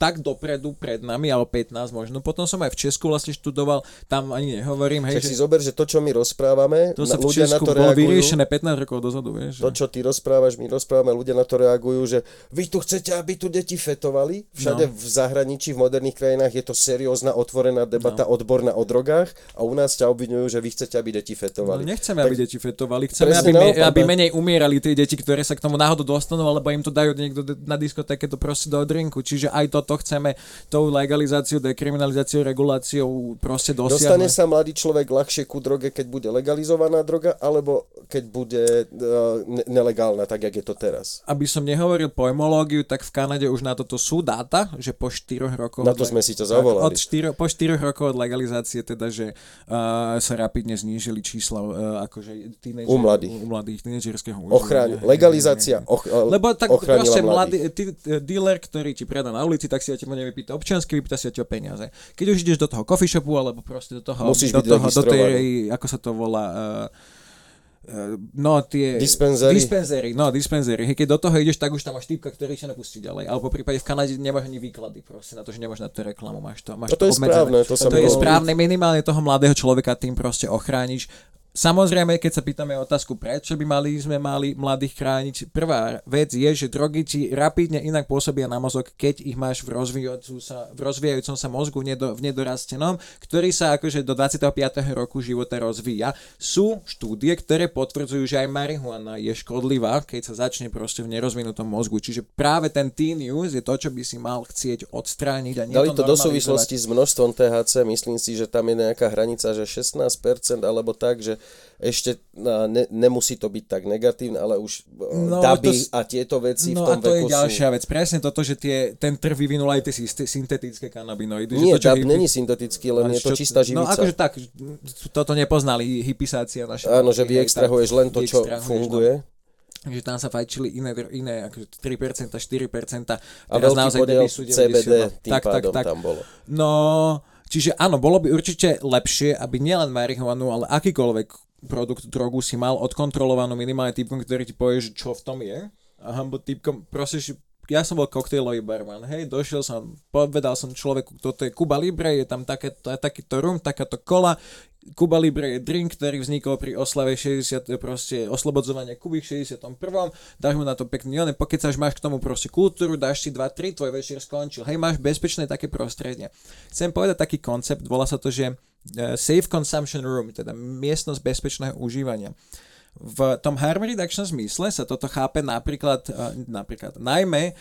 tak dopredu pred nami, alebo 15 možno. Potom som aj v Česku vlastne študoval, tam ani nehovorím, hej, Však si že zober, že to, čo my rozprávame, to sa v ľudia na to bolo reagujú. vyriešené 15 rokov dozadu, vieš. To, čo ty rozprávaš, my rozprávame, ľudia na to reagujú, že vy tu chcete, aby tu deti fetovali. Všade No. v zahraničí, v moderných krajinách je to seriózna, otvorená debata odborná o drogách a u nás ťa obvinujú, že vy chcete, aby deti No, fetovali. nechceme, aby deti fetovali, chceme, aby, me, aby no. menej umierali tie deti, ktoré sa k tomu náhodou dostanú, alebo im to dajú niekto na diskotéke to proste do drinku. Čiže aj toto chceme tou legalizáciou, dekriminalizáciou, reguláciou proste Dostane dosiahnuť. sa mladý človek ľahšie ku droge, keď bude legalizovaná droga, alebo keď bude uh, ne- nelegálna, tak jak je to teraz. Aby som nehovoril pojmológiu, tak v Kanade už na toto sú dáta, že po 4 rokoch... Na to sme si ťa tak, zavolali. Od 4, po 4 rokov od legalizácie teda, že uh, sa rapidne znížili čísla uh, akože tínedžer, U mladých. u mladých tínedžerského Ochráň, legalizácia och, Lebo tak proste mladý, e, dealer, ktorý ti predá na ulici, tak si od teba nevypýta občiansky, vypýta si od teba peniaze. Keď už ideš do toho coffee shopu, alebo proste do toho, Musíš do, toho do tej, ako sa to volá, uh, no tie... Dispenzery. Dispenzery, no dispenzery. Keď do toho ideš, tak už tam máš typka, ktorý sa nepustí ďalej. Alebo v prípade v Kanade nemáš ani výklady proste na to, že nemáš na to reklamu, máš to, máš A to je obmedzené. správne, to sa to je správne, minimálne toho mladého človeka tým proste ochrániš. Samozrejme, keď sa pýtame otázku, prečo by mali sme mali mladých chrániť, prvá vec je, že drogy ti rapidne inak pôsobia na mozog, keď ich máš v, sa, v rozvíjajúcom sa mozgu v, nedo, v nedorastenom, ktorý sa akože do 25. roku života rozvíja. Sú štúdie, ktoré potvrdzujú, že aj marihuana je škodlivá, keď sa začne proste v nerozvinutom mozgu. Čiže práve ten teen use je to, čo by si mal chcieť odstrániť a nie Dali to do normalizovať. súvislosti s množstvom THC, myslím si, že tam je nejaká hranica, že 16% alebo tak, že ešte a, ne, nemusí to byť tak negatívne, ale už no, No, daby to a tieto veci No v a tom to je ďalšia sú... vec. Presne toto, že tie, ten trh vyvinul aj tie syntetické kanabinoidy. Nie, že to, dab hippie- není syntetický, len A je to čistá živica. No akože tak, toto nepoznali hypisácia naša. Áno, že vyextrahuješ len to, čo Vyextrahuješ, funguje. No, že tam sa fajčili iné, iné akože 3%, 4%. A Teraz veľký naozaj podiel CBD 90. tým pádom tam bolo. No, čiže áno, bolo by určite lepšie, aby nielen marihuanu, ale akýkoľvek produkt, drogu si mal odkontrolovanú minimálne typkom, ktorý ti povie, že čo v tom je. A hambo typkom, proste, ja som bol koktejlový barman, hej, došiel som, povedal som človeku, toto je Cuba Libre, je tam také, takýto rum, takáto kola, Cuba Libre je drink, ktorý vznikol pri oslave 60, proste oslobodzovania Kuby v 61. Dáš mu na to pekný one, pokiaľ máš k tomu proste kultúru, dáš si 2-3, tvoj večer skončil. Hej, máš bezpečné také prostredie. Chcem povedať taký koncept, volá sa to, že eh, Safe Consumption Room, teda miestnosť bezpečného užívania. V tom harm reduction zmysle sa toto chápe napríklad, eh, napríklad najmä eh,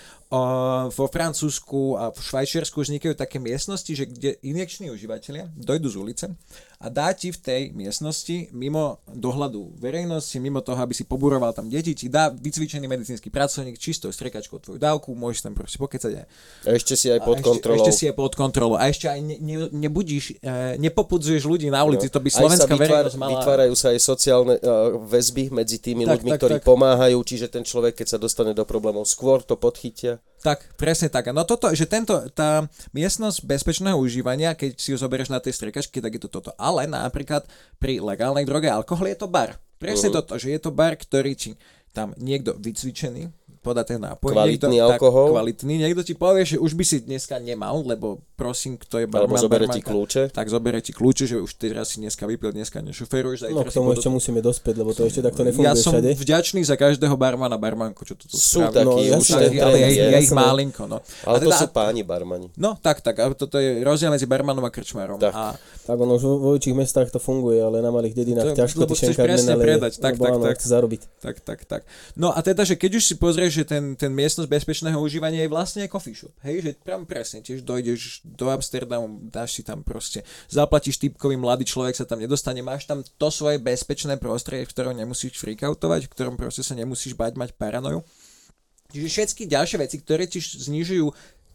vo Francúzsku a v Švajčiarsku vznikajú také miestnosti, že kde injekční užívateľia dojdú z ulice a dá ti v tej miestnosti mimo dohľadu verejnosti, mimo toho, aby si poburoval tam deti, ti dá vycvičený medicínsky pracovník čistou strekačkou tvoju dávku, môžeš tam proste pokecať aj A ešte si aj pod kontrolou. Ešte si je pod kontrolou. A ešte aj ne, ne, nebudíš, e, nepopudzuješ ľudí na ulici. No. To by Aj slovenská vytvár, verejnosť mala... vytvárajú sa aj sociálne uh, väzby medzi tými Tak, ľuďmi, tak, ktorí tak. pomáhajú, čiže ten človek, keď sa dostane do problémov, skôr to podchytia. Tak, presne tak. No toto, že tento, tá miestnosť bezpečného užívania, keď si ju zoberieš na tej striekačke, tak je to toto. Ale napríklad pri legálnej droge alkohol je to bar. Presne Mhm. toto, že je to bar, ktorý ti tam niekto vycvičený, podá ten nápoj. Kvalitný niekto, alkohol. Tak, kvalitný. Niekto ti povie, že už by si dneska nemal, lebo prosím, kto je Alebo barman, zobere ti kľúče. Tak zobere ti kľúče, že už teraz si dneska vypil, dneska nešoferuješ. No k tomu ešte musíme dospieť, lebo to ešte takto nefunguje ja som všade. vďačný za každého barmana, barmanku, čo toto Sú spravia. takí, No, už jasné, ten Tak, ale je, je ich jasné. málinko, no. Ale A to teda- sú páni barmani. No, tak, tak. A toto je rozdiel medzi barmanom a krčmárom. Tak. A Tak ono už vo väčších mestách to funguje, ale na malých dedinách To- ťažko ty chceš šenkárne presne naleje, predať. Tak, tak, tak. zarobiť. Tak, tak, tak. No a teda, že keď už si pozrieš, že ten, ten miestnosť bezpečného užívania je vlastne aj coffee shop, hej, že tam presne tiež dojdeš do Amsterdamu, dáš si tam proste, zaplatíš typkový mladý človek sa tam nedostane, máš tam to svoje bezpečné prostredie, v ktorom nemusíš freakoutovať, v ktorom proste sa nemusíš bať mať paranoju. Čiže všetky ďalšie veci, ktoré ti znižujú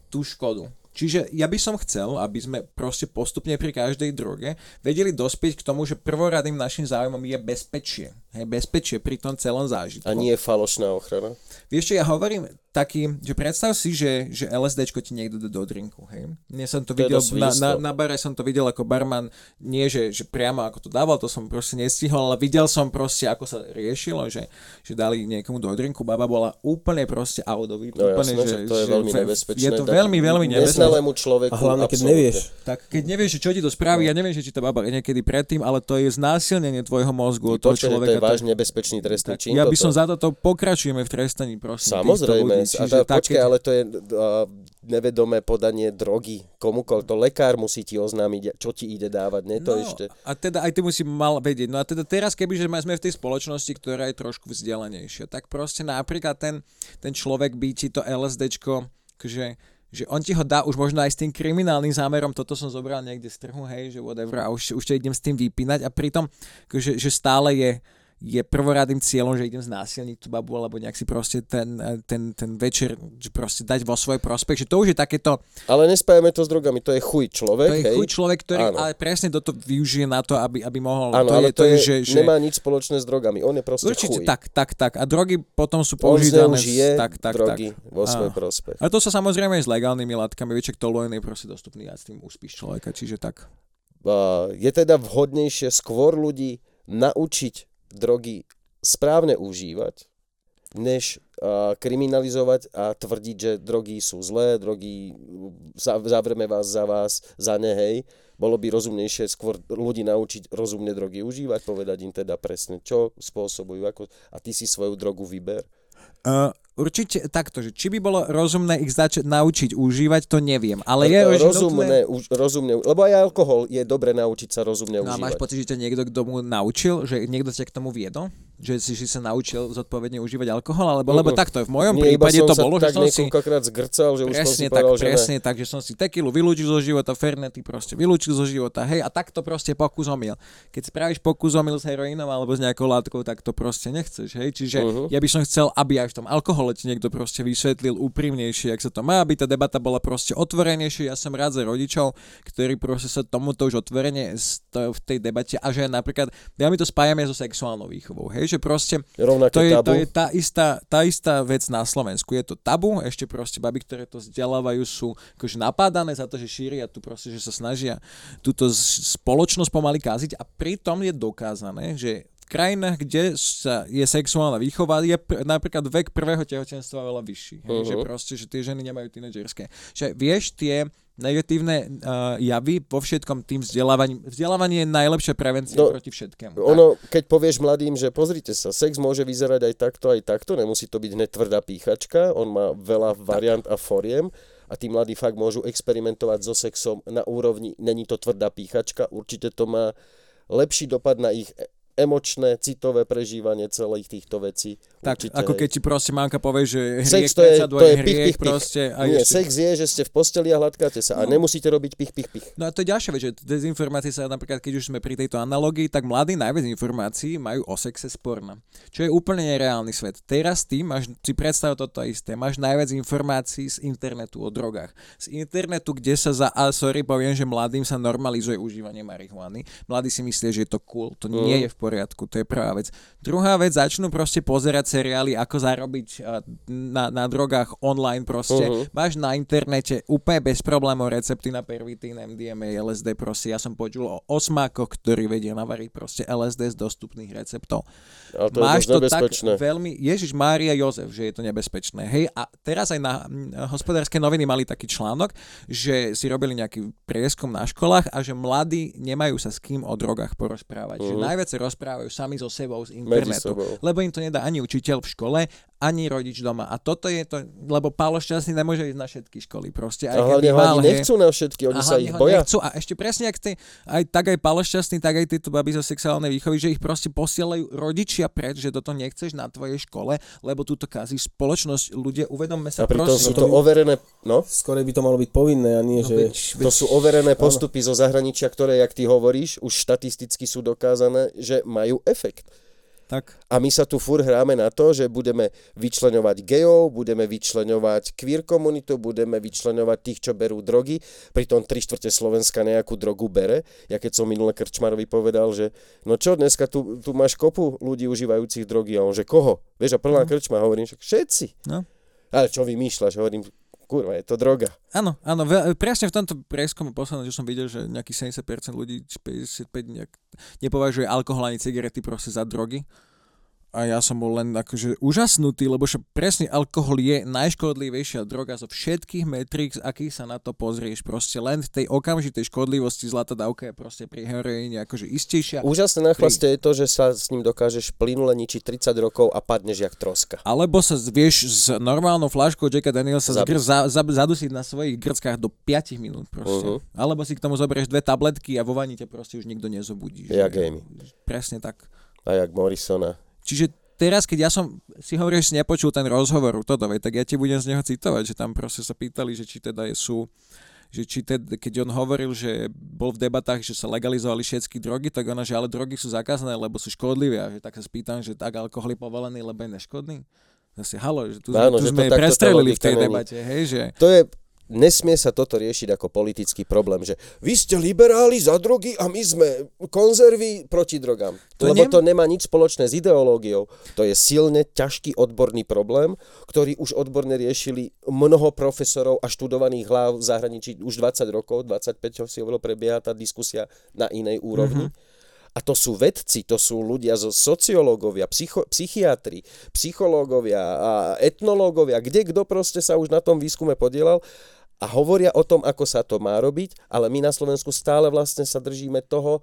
tú škodu. Čiže ja by som chcel, aby sme proste postupne pri každej droge vedeli dospieť k tomu, že prvoradným našim záujmom je bezpečie. Hej, bezpečie pri tom celom zážitku. A nie je falošná ochrana. Vieš čo, ja hovorím taký, že predstav si, že, že LSDčko ti niekto dá do drinku, hej. Ja som to, To videl, na, na, na bare som to videl ako barman, nie že, že priamo ako to dával, to som proste nestihol, ale videl som proste, ako sa riešilo, že, že dali niekomu do drinku, baba bola úplne proste audový. No úplne, jasné, že to je veľmi fe- nebezpečné. Je to veľmi, veľmi nebezpečné. Neznalému človeku A hlavne, keď absolútne. nevieš. Tak keď nevieš, že čo ti to spraví, ja neviem, že či tá baba je niekedy predtým, ale to je znásilnenie tvojho mozgu od toho Počkaj, to človeka. je vážne nebezpečný trestný čin. ja by som za toto pokračujeme v trestaní, prosím. Samozrejme, ľudí. a tá, tak, počkaj, keď- ale to je uh, nevedomé podanie drogy komukoľ. To lekár musí ti oznámiť, čo ti ide dávať, nie to no, ešte. A teda aj ty musí mal vedieť. No a teda teraz, kebyže sme v tej spoločnosti, ktorá je trošku vzdelanejšia, tak proste napríklad ten, ten človek by ti to LSDčko, že že on ti ho dá už možno aj s tým kriminálnym zámerom, toto som zobral niekde z trhu, hej, že whatever, a už, už to idem s tým vypínať a pritom, že, že stále je, je prvoradým cieľom, že idem znásilniť tú babu, alebo nejak si proste ten, ten, ten večer že proste dať vo svoj prospech, že to už je takéto, Ale nespájame to s drogami, to je chuj človek, to je hej. chuj človek, ktorý Áno. ale presne toto využije na to, aby, aby mohol, Áno, to ale je, to je, že, že nemá nič spoločné s drogami, on je proste Určite, chuj. tak, tak, tak. A drogy potom sú On používané... zneužije tak, tak, drogy tak. vo svoj Áno. prospech. A to sa samozrejme aj s legálnymi látkami, vieš, toluén je proste dostupný a s tým uspíš človeka, čiže tak. Uh, je teda vhodnejšie skôr ľudí naučiť drogy správne užívať, než uh, kriminalizovať a tvrdiť, že drogy sú zlé, drogy za- zavreme vás za vás, za ne. Bolo by rozumnejšie skôr ľudí naučiť rozumne drogy užívať, povedať im teda presne, čo spôsobujú, ako, a ty si svoju drogu vyber. Uh, určite takto, že či by bolo rozumné ich začať naučiť užívať, to neviem. Ale je že rozumné, nutné- už, rozumne, lebo aj alkohol je dobre naučiť sa rozumne No a máš užívať. pocit, že ťa niekto, kto mu naučil, že niekto ťa k tomu viedol? Že si, si sa naučil zodpovedne užívať alkohol? Alebo, lebo takto, v mojom Nie, prípade to bolo, že som si... niekoľkokrát zgrcal, že už som si Presne tak, povedal, že ne. presne tak, že som si tekilu vylúčil zo života, fernety proste vylúčil zo života, hej, a takto proste pokus omyl. Keď spravíš pokus omyl s heroínom alebo s nejakou látkou, tak to proste nechceš, hej, čiže Mhm. ja by som chcel, aby aj v tom alkohole ti niekto proste vysvetlil úprimnejšie, jak sa to má, aby tá debata bola proste otvorenejšia. Ja som rád za rodičov, ktorí proste sa tomuto už otvorene v tej debate a že napríklad, ja mi to spájame so sexuálnou výchovou, hej, že proste Rovnaké to je, tabu. to je tá, istá, tá istá vec na Slovensku. Je to tabu, ešte proste baby, ktoré to vzdelávajú, sú akože napádané za to, že šíria tu proste, že sa snažia túto spoločnosť pomaly kaziť a pritom je dokázané, že krajinách, kde sa je sexuálna výchova, je pr- napríklad vek prvého tehotenstva veľa vyšší. Hej, že Mhm. proste, že tie ženy nemajú tínedžerské. Že vieš, tie negatívne uh, javy vo všetkom tým vzdelávaním. Vzdelávanie je najlepšia prevencia No, proti všetkému. Ono, keď povieš mladým, že pozrite sa, sex môže vyzerať aj takto, aj takto, nemusí to byť hneď tvrdá píchačka, on má veľa variant a foriem a tí mladí fakt môžu experimentovať so sexom na úrovni, není to tvrdá píchačka, určite to má lepší dopad na ich emočné, citové prežívanie celých týchto vecí. Tak, Určite, ako keď ti proste mamka povie, že hriech Sex to je, to je hriech pich, pich, pich. proste. A Nie, ešte- sex je, že ste v posteli a hladkáte sa a No. nemusíte robiť pich, pich, pich. No a to je ďalšia vec, že dezinformácie sa napríklad, keď už sme pri tejto analogii, tak mladí najviac informácií majú o sexe z porna. Čo je úplne nereálny svet. Teraz ty máš, si predstav toto isté, máš najviac informácií z internetu o drogách. Z internetu, kde sa za, a sorry, poviem, že mladým sa normalizuje užívanie marihuany. Mladí si myslia, že je to cool, to nie Mhm. je v poriadku, to je prvá vec. Druhá vec, začnú proste pozerať seriály, ako zarobiť a, na, na drogách online proste. Mhm. Máš na internete úplne bez problémov recepty na pervitín, MDMA, LSD proste. Ja som počul o osmákoch, ktorí vedia navariť proste LSD z dostupných receptov. Ale to Máš je to tak veľmi, Ježiš Mária Jozef, že je to nebezpečné. Hej, a teraz aj na hospodárske noviny mali taký článok, že si robili nejaký prieskum na školách a že mladí nemajú sa s kým o drogách porozprávať. Že Mhm. najviac sa rozprávajú sami so sebou z Medzi internetu. sebou. Lebo im to nedá ani učiteľ v škole, ani rodič doma. A toto je to, lebo Pálo Šťastný nemôže ísť na všetky školy proste. A Aj hlavne keby ho ani nechcú na všetky, oni A sa hlavne ich boja. Nechcú, a ešte presne, ak ty, aj, tak aj Pálo Šťastný, tak aj títo baby zo sexuálnej výchovy, že ich proste posielajú rodičia preč, že toto nechceš na tvojej škole, lebo túto kazí spoločnosť. Ľudia, uvedomme sa A pritom prosím. sú to overené, no, Skôr by to malo byť povinné a nie, No, že... veď, to sú overené postupy zo zahraničia, ktoré, jak ty hovoríš, už štatisticky sú dokázané, že majú efekt. Tak. A my sa tu fur hráme na to, že budeme vyčleňovať gejov, budeme vyčleňovať queer komunitu, budeme vyčleňovať tých, čo berú drogy, pritom 3 štvrte Slovenska nejakú drogu bere. Ja keď som minule Krčmarovi povedal, že no čo, dneska tu, tu máš kopu ľudí užívajúcich drogy a on, že koho? Vieš, a plná krčma, hovorím, že všetci. No. Ale čo vymýšľaš? Hovorím, kurva, je to droga. Áno, áno, ve- presne v tomto prieskumu poslednom, že som videl, že nejakých 70% ľudí, či 55 nejak, nepovažuje alkohol ani cigarety proste za drogy. A ja som bol len akože úžasnutý, lebo že presne alkohol je najškodlivejšia droga zo všetkých metrix, akých sa na to pozrieš. Proste len v tej okamžitej škodlivosti zlatá dávka je proste pri heroíne akože istejšia. Úžasné na chlaste je to, že sa s ním dokážeš plynule ničiť 30 rokov a padneš jak troska. Alebo sa vieš s normálnou fláškou Jacka Danielsa zgr- za, za, zadusiť na svojich grckách do 5 minút proste. Mhm. Alebo si k tomu zoberieš dve tabletky a vo vani proste už nikto nezobudí. Jak Amy. Presne tak. A jak Morrisona. Čiže teraz, keď ja som si hovoril, že si nepočul ten rozhovor u Todovej, tak ja ti budem z neho citovať, že tam proste sa pýtali, že či teda sú že či teda, keď on hovoril, že bol v debatách, že sa legalizovali všetky drogy, tak ona, že ale drogy sú zakázané, lebo sú škodlivé. A že tak sa spýtam, že tak alkohol je povolený, lebo je neškodný. Zase, halo, že tu, Áno, tu že sme prestrelili v tej debate, hej, že... To je, nesmie sa toto riešiť ako politický problém, že vy ste liberáli za drogy a my sme konzervy proti drogám. To Lebo nem- to nemá nič spoločné s ideológiou. To je silne ťažký odborný problém, ktorý už odborne riešili mnoho profesorov a študovaných hlav v zahraničí už 20 rokov, 25 si hovoril, prebieha tá diskusia na inej úrovni. A to sú vedci, to sú ľudia zo sociológovia, psycho, psychiatri, psychológovia a etnológovia, kde kto proste sa už na tom výskume podielal a hovoria o tom, ako sa to má robiť, ale my na Slovensku stále vlastne sa držíme toho,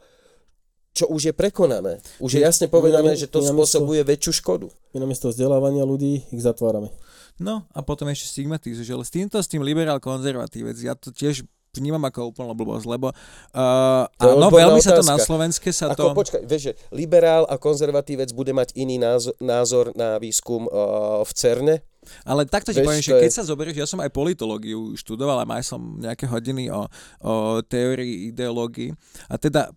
čo už je prekonané. Už je jasne povedané, že to spôsobuje väčšiu škodu. My namiesto vzdelávania ľudí ich zatvárame. No a potom ešte stigmatizuješ, ale s týmto, s tým liberál konzervatívec, ja to tiež vnímam ako úplnú blbosť, lebo uh, áno, veľmi sa to na otázka. Slovenske sa Ako, to... počkaj, vieš, že liberál a konzervatívec bude mať iný názor, názor na výskum uh, v CERNE? Ale takto ti Vieš, poviem, že je- keď sa zoberieš, ja som aj politológiu študoval a mal som nejaké hodiny o, o teórii ideológii a teda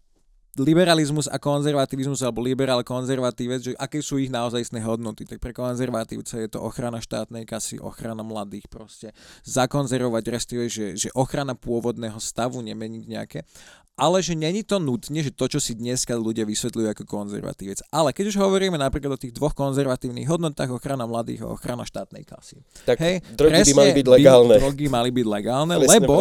liberalizmus a konzervativizmus alebo liberál konzervatívec, že aké sú ich naozajstné hodnoty. Tak pre konzervatívca je to ochrana štátnej kasy, ochrana mladých proste. Zakonzervovať respektíve, že, že ochrana pôvodného stavu, nemeniť nejaké. Ale že není to nutne, že to, čo si dneska ľudia vysvetľujú ako konzervatívec. Ale keď už hovoríme napríklad o tých dvoch konzervatívnych hodnotách, ochrana mladých a ochrana štátnej kasy. Tak Hej, drogy by mali byť legálne. By, drogy mali byť legálne, Presne lebo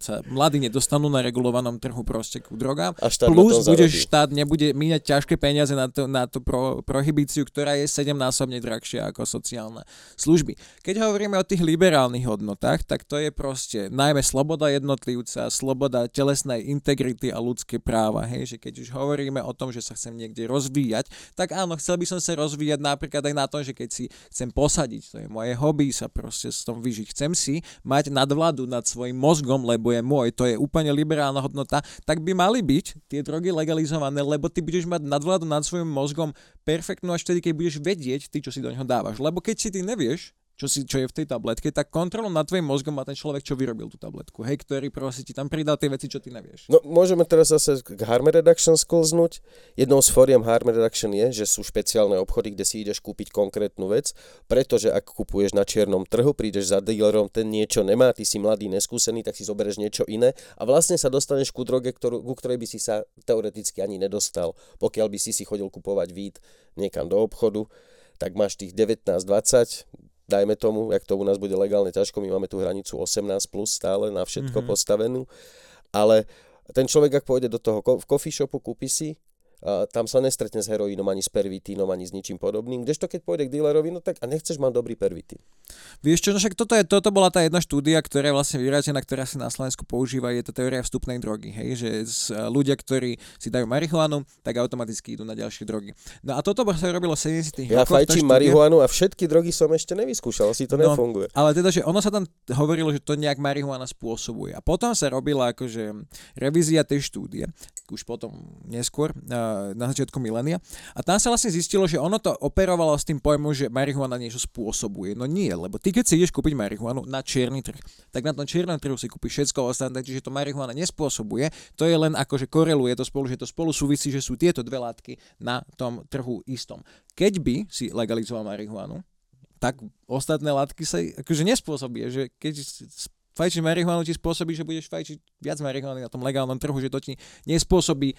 sa mladí nedostanú na regulovanom trhu proste ku drogám. A štát Plus zarobí. štát nebude míňať ťažké peniaze na, to, na tú pro, prohibíciu, ktorá je sedemnásobne drahšia ako sociálne služby. Keď hovoríme o tých liberálnych hodnotách, tak to je proste najmä sloboda jednotlivca, sloboda telesnej integrity a ľudské práva. Hej, že keď už hovoríme o tom, že sa chcem niekde rozvíjať, tak áno, chcel by som sa rozvíjať napríklad aj na tom, že keď si chcem posadiť, to je moje hobby, sa proste s tom vyžiť. Chcem si mať nadvládu nad svojim mozgom, lebo je môj, to je úplne liberálna hodnota, tak by mali byť tie drogy legalizované, lebo ty budeš mať nadvládu nad svojim mozgom perfektnú až vtedy, keď budeš vedieť, ty, čo si do neho dávaš. Lebo keď si ty nevieš, čo, si, čo je v tej tabletke, tak kontrolu nad tvojim mozgom má ten človek, čo vyrobil tú tabletku, hej, ktorý proste ti tam pridal tie veci, čo ty nevieš. No, môžeme teraz zase k harm reduction sklznúť. Jednou z fóriem harm reduction je, že sú špeciálne obchody, kde si ideš kúpiť konkrétnu vec, pretože ak kupuješ na čiernom trhu, prídeš za dealerom, ten niečo nemá, ty si mladý, neskúsený, tak si zoberieš niečo iné a vlastne sa dostaneš ku droge, ktorú, ku ktorej by si sa teoreticky ani nedostal, pokiaľ by si si chodil kupovať vít niekam do obchodu tak máš tých 19-20, dajme tomu, jak to u nás bude legálne ťažko, my máme tú hranicu 18 plus stále na všetko mm-hmm. postavenú, ale ten človek, ak pôjde do toho v coffee shopu, kúpi si tam sa nestretne s heroínom, ani s pervitínom, ani s ničím podobným. Kdežto keď pôjde k dealerovi, no tak a nechceš mať dobrý pervitín. Vieš čo, no však toto, je, toto bola tá jedna štúdia, ktorá je vlastne vyratená, ktorá sa na Slovensku používa, je to teória vstupnej drogy, hej, že z, ľudia, ktorí si dajú marihuanu, tak automaticky idú na ďalšie drogy. No a toto sa robilo v 70. Ja rokoch, fajčím marihuanu a všetky drogy som ešte nevyskúšal, asi to No, nefunguje. Ale teda, že ono sa tam hovorilo, že to nejak marihuana spôsobuje. A potom sa robila akože revízia tej štúdie, už potom neskôr, a na začiatku milénia. A tam sa vlastne zistilo, že ono to operovalo s tým pojmom, že marihuana niečo spôsobuje. No nie, lebo ty keď si ideš kúpiť marihuanu na čierny trh, tak na tom čiernom trhu si kúpiš všetko ostatné, čiže to marihuana nespôsobuje. To je len akože koreluje to spolu, že to spolu súvisí, že sú tieto dve látky na tom trhu istom. Keď by si legalizoval marihuanu, tak ostatné látky sa akože nespôsobia, že keď fajčíš marihuanu ti spôsobí, že budeš fajčiť viac marihuany na tom legálnom trhu, že to ti nespôsobí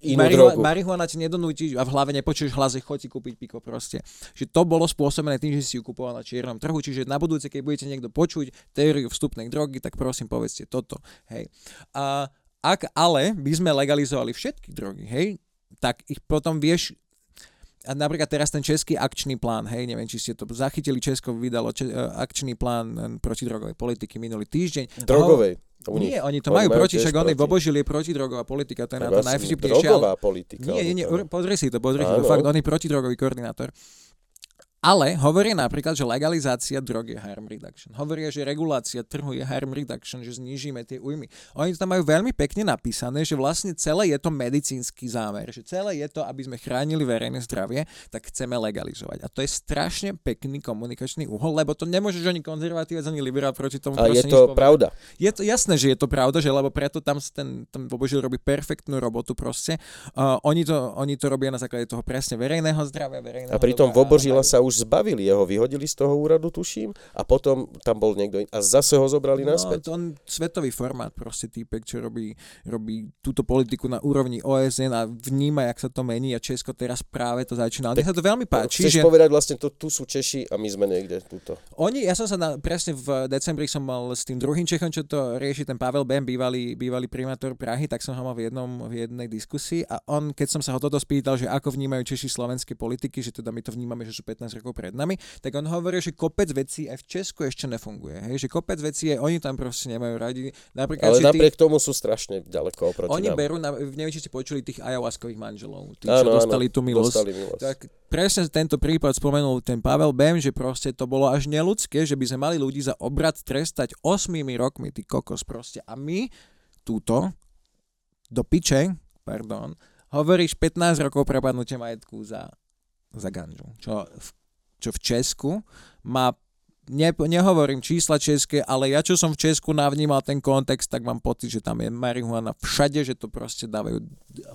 Inú Marihu- drogu. marihuana ti nedonúti a v hlave nepočuješ hlas, že chod si kúpiť piko proste. Že to bolo spôsobené tým, že si ju kupoval na čiernom trhu, čiže na budúce, keď budete niekto počuť teóriu vstupnej drogy, tak prosím povedzte toto. Hej. A ak ale by sme legalizovali všetky drogy, hej, tak ich potom vieš a napríklad teraz ten český akčný plán, hej, neviem, či ste to zachytili, Česko vydalo če- e, akčný plán e, protidrogovej politiky minulý týždeň. Drogovej. U nich. Nie, oni to majú proti, tiež však oni proti. obožili protidrogová politika, to je na to najvtipnejšie. Drogová politika. nie, nie, nie, pozri si to, pozri si to, fakt, on je protidrogový koordinátor. Ale hovorí napríklad, že legalizácia drog je harm reduction. Hovoria, že regulácia trhu je harm reduction, že znížime tie újmy. Oni to tam majú veľmi pekne napísané, že vlastne celé je to medicínsky zámer, že celé je to, aby sme chránili verejné zdravie, tak chceme legalizovať. A to je strašne pekný komunikačný uhol, lebo to nemôžeš ani konzervatívec, ani liberál proti tomu A je to pravda. Je to jasné, že je to pravda, že lebo preto tam ten, ten Bobožil robí perfektnú robotu proste. Uh, oni, to, oni to robia na základe toho presne verejného zdravia, verejného A pritom Vobožila sa už zbavili, jeho vyhodili z toho úradu, tuším, a potom tam bol niekto iný. A zase ho zobrali No, naspäť. to on svetový formát proste týpek, čo robí, robí túto politiku na úrovni OSN a vníma, jak sa to mení a Česko teraz práve to začína. Ale sa to veľmi páči, Chceš že povedať vlastne, to, tu sú Češi a my sme niekde tuto. Oni, ja som sa na, presne v decembri som mal s tým druhým Čechom, čo to rieši, ten Pavel Bem, bývalý, bývalý primátor Prahy, tak som ho mal v, jednom, v jednej diskusii a on, keď som sa ho toto spýtal, že ako vnímajú Češi slovenské politiky, že teda my to vnímame, že sú 15 rokov pred nami, tak on hovorí, že kopec vecí aj v Česku ešte nefunguje. Hej? Že kopec vecí je, oni tam proste nemajú radi. Napríklad, Ale napriek tomu sú strašne ďaleko oproti oni nám. berú, na, neviem, či ste počuli tých ayahuaskových manželov, tí, Áno, čo áno, dostali tú milosť. Dostali milosť. Tak presne tento prípad spomenul ten Pavel Bem, že proste to bolo až neludské, že by sme mali ľudí za obrad trestať 8 rokmi, ty kokos proste. A my túto do piče, pardon, hovoríš 15 rokov prepadnutia majetku za, za ganžu. Čo v, čo v Česku má ne, nehovorím čísla české, ale ja čo som v Česku navnímal ten kontext, tak mám pocit, že tam je marihuana všade, že to proste dávajú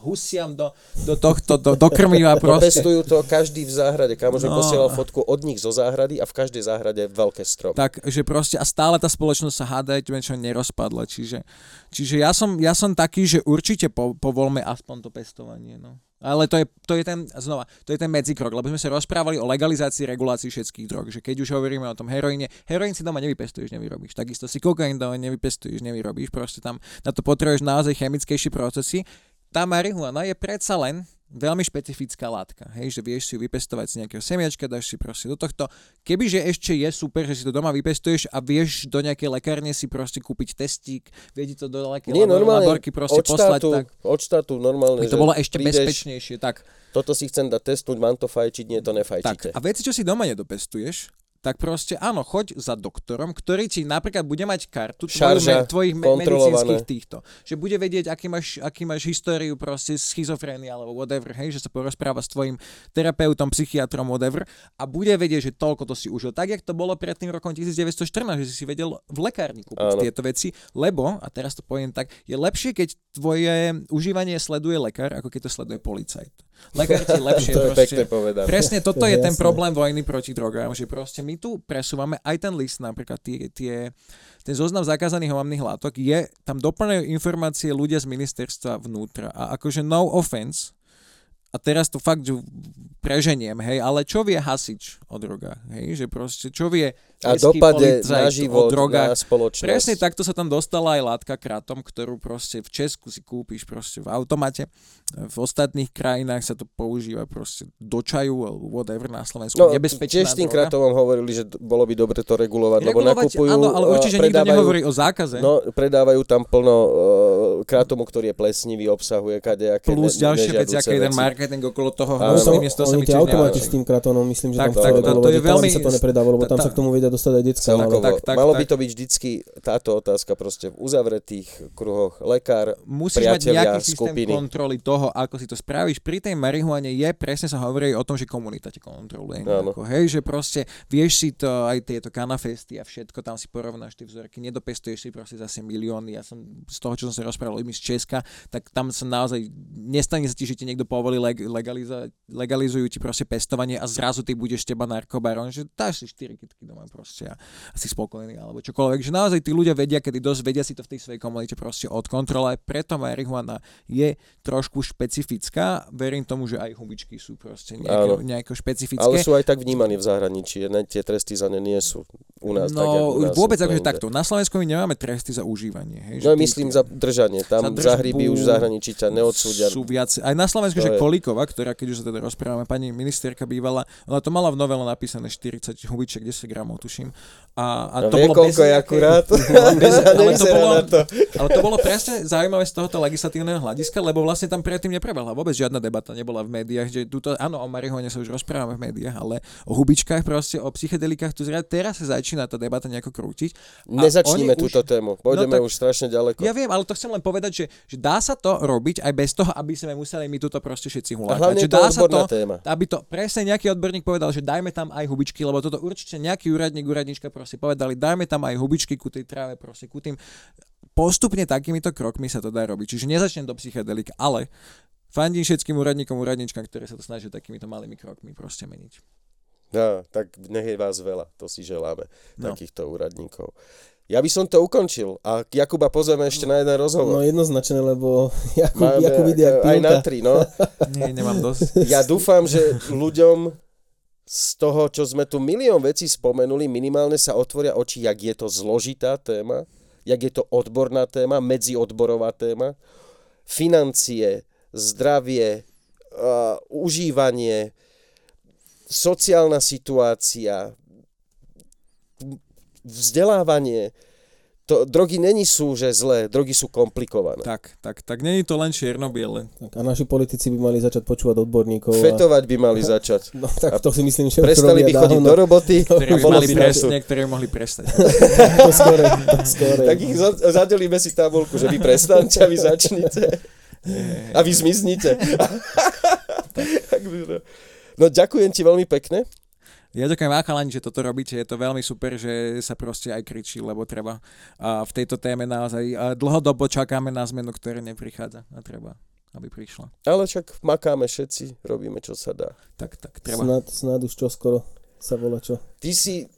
husiam do, do tohto, do, do krmiva *laughs* proste. pestujú to každý v záhrade. Kamož mi No. posielal fotku od nich zo záhrady a v každej záhrade je veľké strom. Tak, že proste a stále tá spoločnosť sa hádať, čo nerozpadla. Čiže, čiže ja, som, ja som taký, že určite po, povolme aspoň to pestovanie. No. Ale to je, to je ten, znova, to je ten medzikrok, lebo sme sa rozprávali o legalizácii, regulácii všetkých drog, že keď už hovoríme o tom heroíne, heroín si doma nevypestuješ, nevyrobíš, takisto si kokain doma nevypestuješ, nevyrobíš, proste tam na to potrebuješ naozaj chemickejšie procesy. Tá marihuana je predsa len veľmi špecifická látka, hej, že vieš si ju vypestovať z nejakého semiačka, dáš si proste do tohto. Kebyže ešte je super, že si to doma vypestuješ a vieš do nejakej lekárne si proste kúpiť testík, vie ti to do nejakej Nie, labor- normálne, laborky proste od poslať, štátu, tak od štátu normálne, by to bolo ešte prídeš, bezpečnejšie, tak. Toto si chcem dať testnúť, mám to fajčiť, nie, to Tak, nefajčíte. a veci, čo si doma nedopestuješ, tak proste áno, choď za doktorom, ktorý ti napríklad bude mať kartu Šarža, tvojich kontrolované. medicínskych týchto. Že bude vedieť, aký máš, aký máš históriu proste schizofrénie alebo whatever, hej, že sa porozpráva s tvojim terapeutom, psychiatrom, whatever a bude vedieť, že toľko to si užil. Tak, jak to bolo pred tým rokom 1914, že si si vedel v lekárni kúpiť Áno. tieto veci, lebo, a teraz to poviem tak, je lepšie, keď tvoje užívanie sleduje lekár, ako keď to sleduje policajt. Lekár ti lepšie *laughs* To je proste, pekne povedané. Presne toto To je je ten problém vojny proti drogám, že proste my tu presúvame aj ten list, napríklad tie, tie, ten zoznam zakázaných hlavných látok, je, tam doplňajú informácie ľudia z ministerstva vnútra a akože no offense, a teraz to fakt že preženiem, hej, ale čo vie hasič o drogách, hej, že proste čo vie A dopade na o život, drogách, na spoločnosť. Presne takto sa tam dostala aj látka kratom, ktorú proste v Česku si kúpiš proste v automate. V ostatných krajinách sa to používa proste do čaju alebo whatever na Slovensku. No, tiež tým droga. kratovom hovorili, že bolo by dobre to regulovať, lebo Regulovať, nakupujú, áno, ale a určite nikto nehovorí o zákaze. No, predávajú tam plno uh, kratomu, ktorý je plesnivý, obsahuje kadejaké plus ne, ďalšie veci, nežiaduce aký je ten marketing okolo toho hnusný miesto sa mi tie tiež automaty s tým kratónom, myslím, že Tak, tam tak, to- to je veľmi- sa to nepredáva, lebo tam sa k tomu vedia dostať aj detská. Celkovo. tak, tak, Malo by to byť vždycky táto otázka proste v uzavretých kruhoch. Lekár, Musíš mať nejaký systém kontroly toho, ako si to spravíš. Pri tej marihuane je, presne sa hovorí o tom, že komunita ťa kontroluje. Hej, že proste vieš si to, aj tieto kanafesty a všetko, tam si porovnáš tie vzorky, nedopestuješ si proste zase milióny. Ja som z toho, čo som sa rozprával ľuďmi z Česka, tak tam sa naozaj, nestane sa ti, že ti niekto povolí leg, legaliza, legalizujú ti proste pestovanie a zrazu ty budeš teba narkobaron, že dáš si 4 kitky doma proste a, a si spokojný alebo čokoľvek. Že naozaj tí ľudia vedia, kedy dosť vedia si to v tej svojej komunite proste odkontrolovať. Preto marihuana je trošku špecifická. Verím tomu, že aj hubičky sú proste nejako, nejako špecifické. ale sú aj tak vnímaní v zahraničí. Ne, tie tresty za ne nie sú u nás tak, u No, nás vôbec akože takto. Na Slovensku my nemáme tresty za užívanie. Hej, No myslím za držanie. Tam Za za, hryby už v zahraničí ťa neodsúdia. Sú viac, aj na Slovensku, To že je- Kolíková, ktorá, keď už sa teda rozprávame, pani ministerka bývala, ona to mala v novele napísané 40 hubičiek, 10 gramov, tuším. A, a A to vie, bolo bez koľko je nejakej- akurát? *laughs* *laughs* bez, ale, to bolo, na to. ale to bolo presne zaujímavé z tohoto legislatívneho hľadiska, lebo vlastne tam predtým neprebehla vôbec žiadna debata, nebola v médiách, že tuto, áno, o marihuane sa už rozprávame v médiách, ale o hubičkách proste, o psychedelikách, tu zra, teraz sa začína tá debata nejako krútiť. A Nezačníme túto už- tému. Pôjdeme tak- už strašne ďaleko. Ja viem, ale to chcem len povedať, že, že dá sa to robiť aj bez toho, aby sme museli my túto proste všetci A hulákať. hlavne že dá sa to, téma. aby to presne nejaký odborník povedal, že dajme tam aj hubičky, lebo toto určite nejaký úradník, úradnička proste povedali, dajme tam aj hubičky ku tej tráve, proste ku tým. Postupne takýmito krokmi sa to dá robiť. Čiže nezačnem do psychedelika, ale fandím všetkým úradníkom, úradničkám, ktoré sa to snažia takýmito malými krokmi proste meniť. No, tak nech je vás veľa, to si želáme, No. takýchto úradníkov. Ja by som to ukončil a Jakuba pozveme ešte na jeden No rozhovor. jednoznačne, lebo *laughs* Jakub, Máme Jakub ide jak aj na tri, no. *laughs* Nie, nemám dosť. Ja dúfam, že ľuďom z toho, čo sme tu milión vecí spomenuli, minimálne sa otvoria oči, jak je to zložitá téma, jak je to odborná téma, medziodborová téma, financie, zdravie, uh, užívanie, sociálna situácia, vzdelávanie. To, drogy není sú, že zlé, drogy sú komplikované. Tak, tak, tak není to len čierno-biele. Tak, a naši politici by mali začať počúvať odborníkov. A, Fetovať by mali začať. *laughs* no tak to si myslím, že Prestali by chodiť dávno. do roboty. *laughs* Ktorí by mali presne, to. ktorí by mohli prestať. *laughs* to skore, to skore. Tak ich za- zadelíme si tabulku, že vy prestanete a vy začnite. A vy zmiznite. Tak no ďakujem ti veľmi pekne. Ja ďakujem vám, že toto robíte. Je to veľmi super, že sa proste aj kričí, lebo treba a v tejto téme naozaj a dlhodobo čakáme na zmenu, ktorá neprichádza a treba, aby prišla. Ale však makáme všetci, robíme čo sa dá. Tak, tak, treba. Snad, snad už čoskoro sa volá čo. Ty si,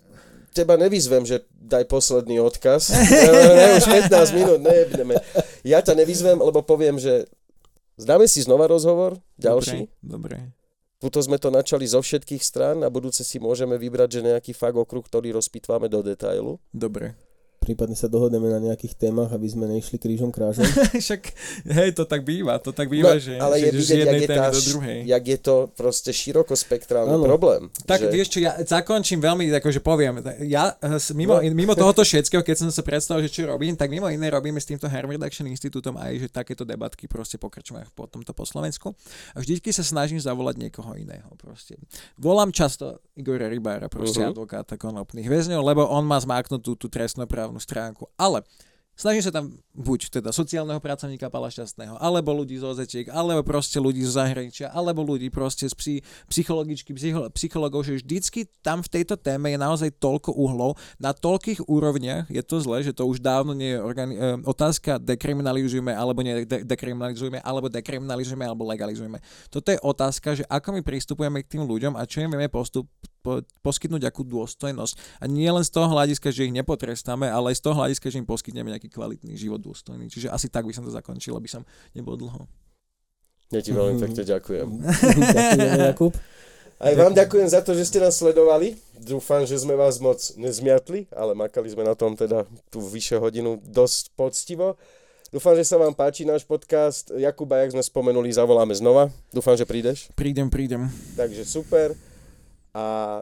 teba nevyzvem, že daj posledný odkaz. Ne, už 15 minút, nejebneme. Ja ťa nevyzvem, lebo poviem, že zdáme si znova rozhovor, ďalší. Dobre, dobre. Tuto sme to načali zo všetkých strán a budúce si môžeme vybrať, že nejaký fakt okruh, ktorý rozpitváme do detailu. Dobre. Prípadne sa dohodneme na nejakých témach, aby sme nešli krížom krážom. *laughs* Však, hej, to tak býva, to tak býva, že, No, ale že je z vidieť, jak jednej je, témy do druhej. jak je to proste širokospektrálny Áno. problém. Tak že... vieš čo, ja zakončím veľmi, akože poviem, ja eh, mimo, No. mimo *laughs* tohoto všetkého, keď som sa predstavil, že čo robím, tak mimo iné robíme s týmto Harm Reduction Institútom aj, že takéto debatky proste pokračujeme po tomto po Slovensku. A vždycky sa snažím zavolať niekoho iného proste. Volám často Igora Rybára, proste Mhm. advokáta konopných väzňov, lebo on má zmáknutú tú trestnoprávnu stránku. Ale Snažím sa tam buď teda sociálneho pracovníka Pala Šťastného, alebo ľudí z OZčiek, alebo proste ľudí zo zahraničia, alebo ľudí proste z psi, psychologičky, psycho, psychologov, že vždycky tam v tejto téme je naozaj toľko uhlov, na toľkých úrovniach je to zle, že to už dávno nie je organi- e, otázka dekriminalizujeme, alebo nie de- dekriminalizujeme, alebo dekriminalizujeme, alebo legalizujeme. Toto je otázka, že ako my pristupujeme k tým ľuďom a čo im vieme postup, po, poskytnúť akú dôstojnosť. A nie len z toho hľadiska, že ich nepotrestáme, ale aj z toho hľadiska, že im poskytneme nejaký kvalitný život dôstojný. Čiže asi tak by som to zakončil, aby som nebol dlho. Ja ti veľmi pekne ďakujem. *laughs* Ďakujeme, Jakub. Aj vám ďakujem za to, že ste nás sledovali. Dúfam, že sme vás moc nezmiatli, ale makali sme na tom teda tú vyše hodinu dosť poctivo. Dúfam, že sa vám páči náš podcast. Jakuba, jak sme spomenuli, zavoláme znova. Dúfam, že prídeš. Prídem, prídem. Takže super. A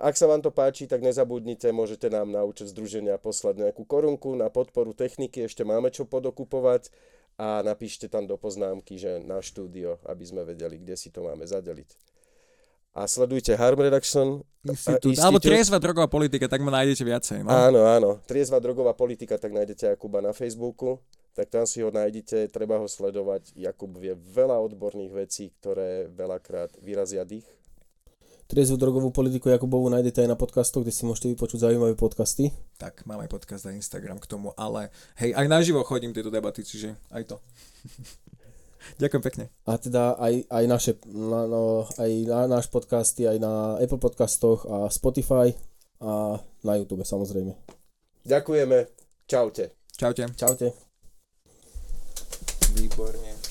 ak sa vám to páči, tak nezabudnite, môžete nám na účet združenia poslať nejakú korunku na podporu techniky, ešte máme čo podokupovať a napíšte tam do poznámky, že na štúdio, aby sme vedeli, kde si to máme zadeliť. A sledujte Harm Reduction. Institút. Institút. Alebo triezva drogová politika, tak ma nájdete viacej. No? Áno, áno. Triezva drogová politika, tak nájdete Jakuba na Facebooku. Tak tam si ho nájdete, treba ho sledovať. Jakub vie veľa odborných vecí, ktoré veľakrát vyrazia dých. Triezvu drogovú politiku Jakubovu nájdete aj na podcastoch, kde si môžete vypočuť zaujímavé podcasty. Tak, mám aj podcast a Instagram k tomu, ale hej, aj naživo chodím tieto debaty, čiže aj to. *laughs* Ďakujem pekne. A teda aj, aj, naše, na, no, aj na náš podcasty, aj na Apple podcastoch a Spotify a na YouTube samozrejme. Ďakujeme. Čaute. Čaute. Čaute. Výborne.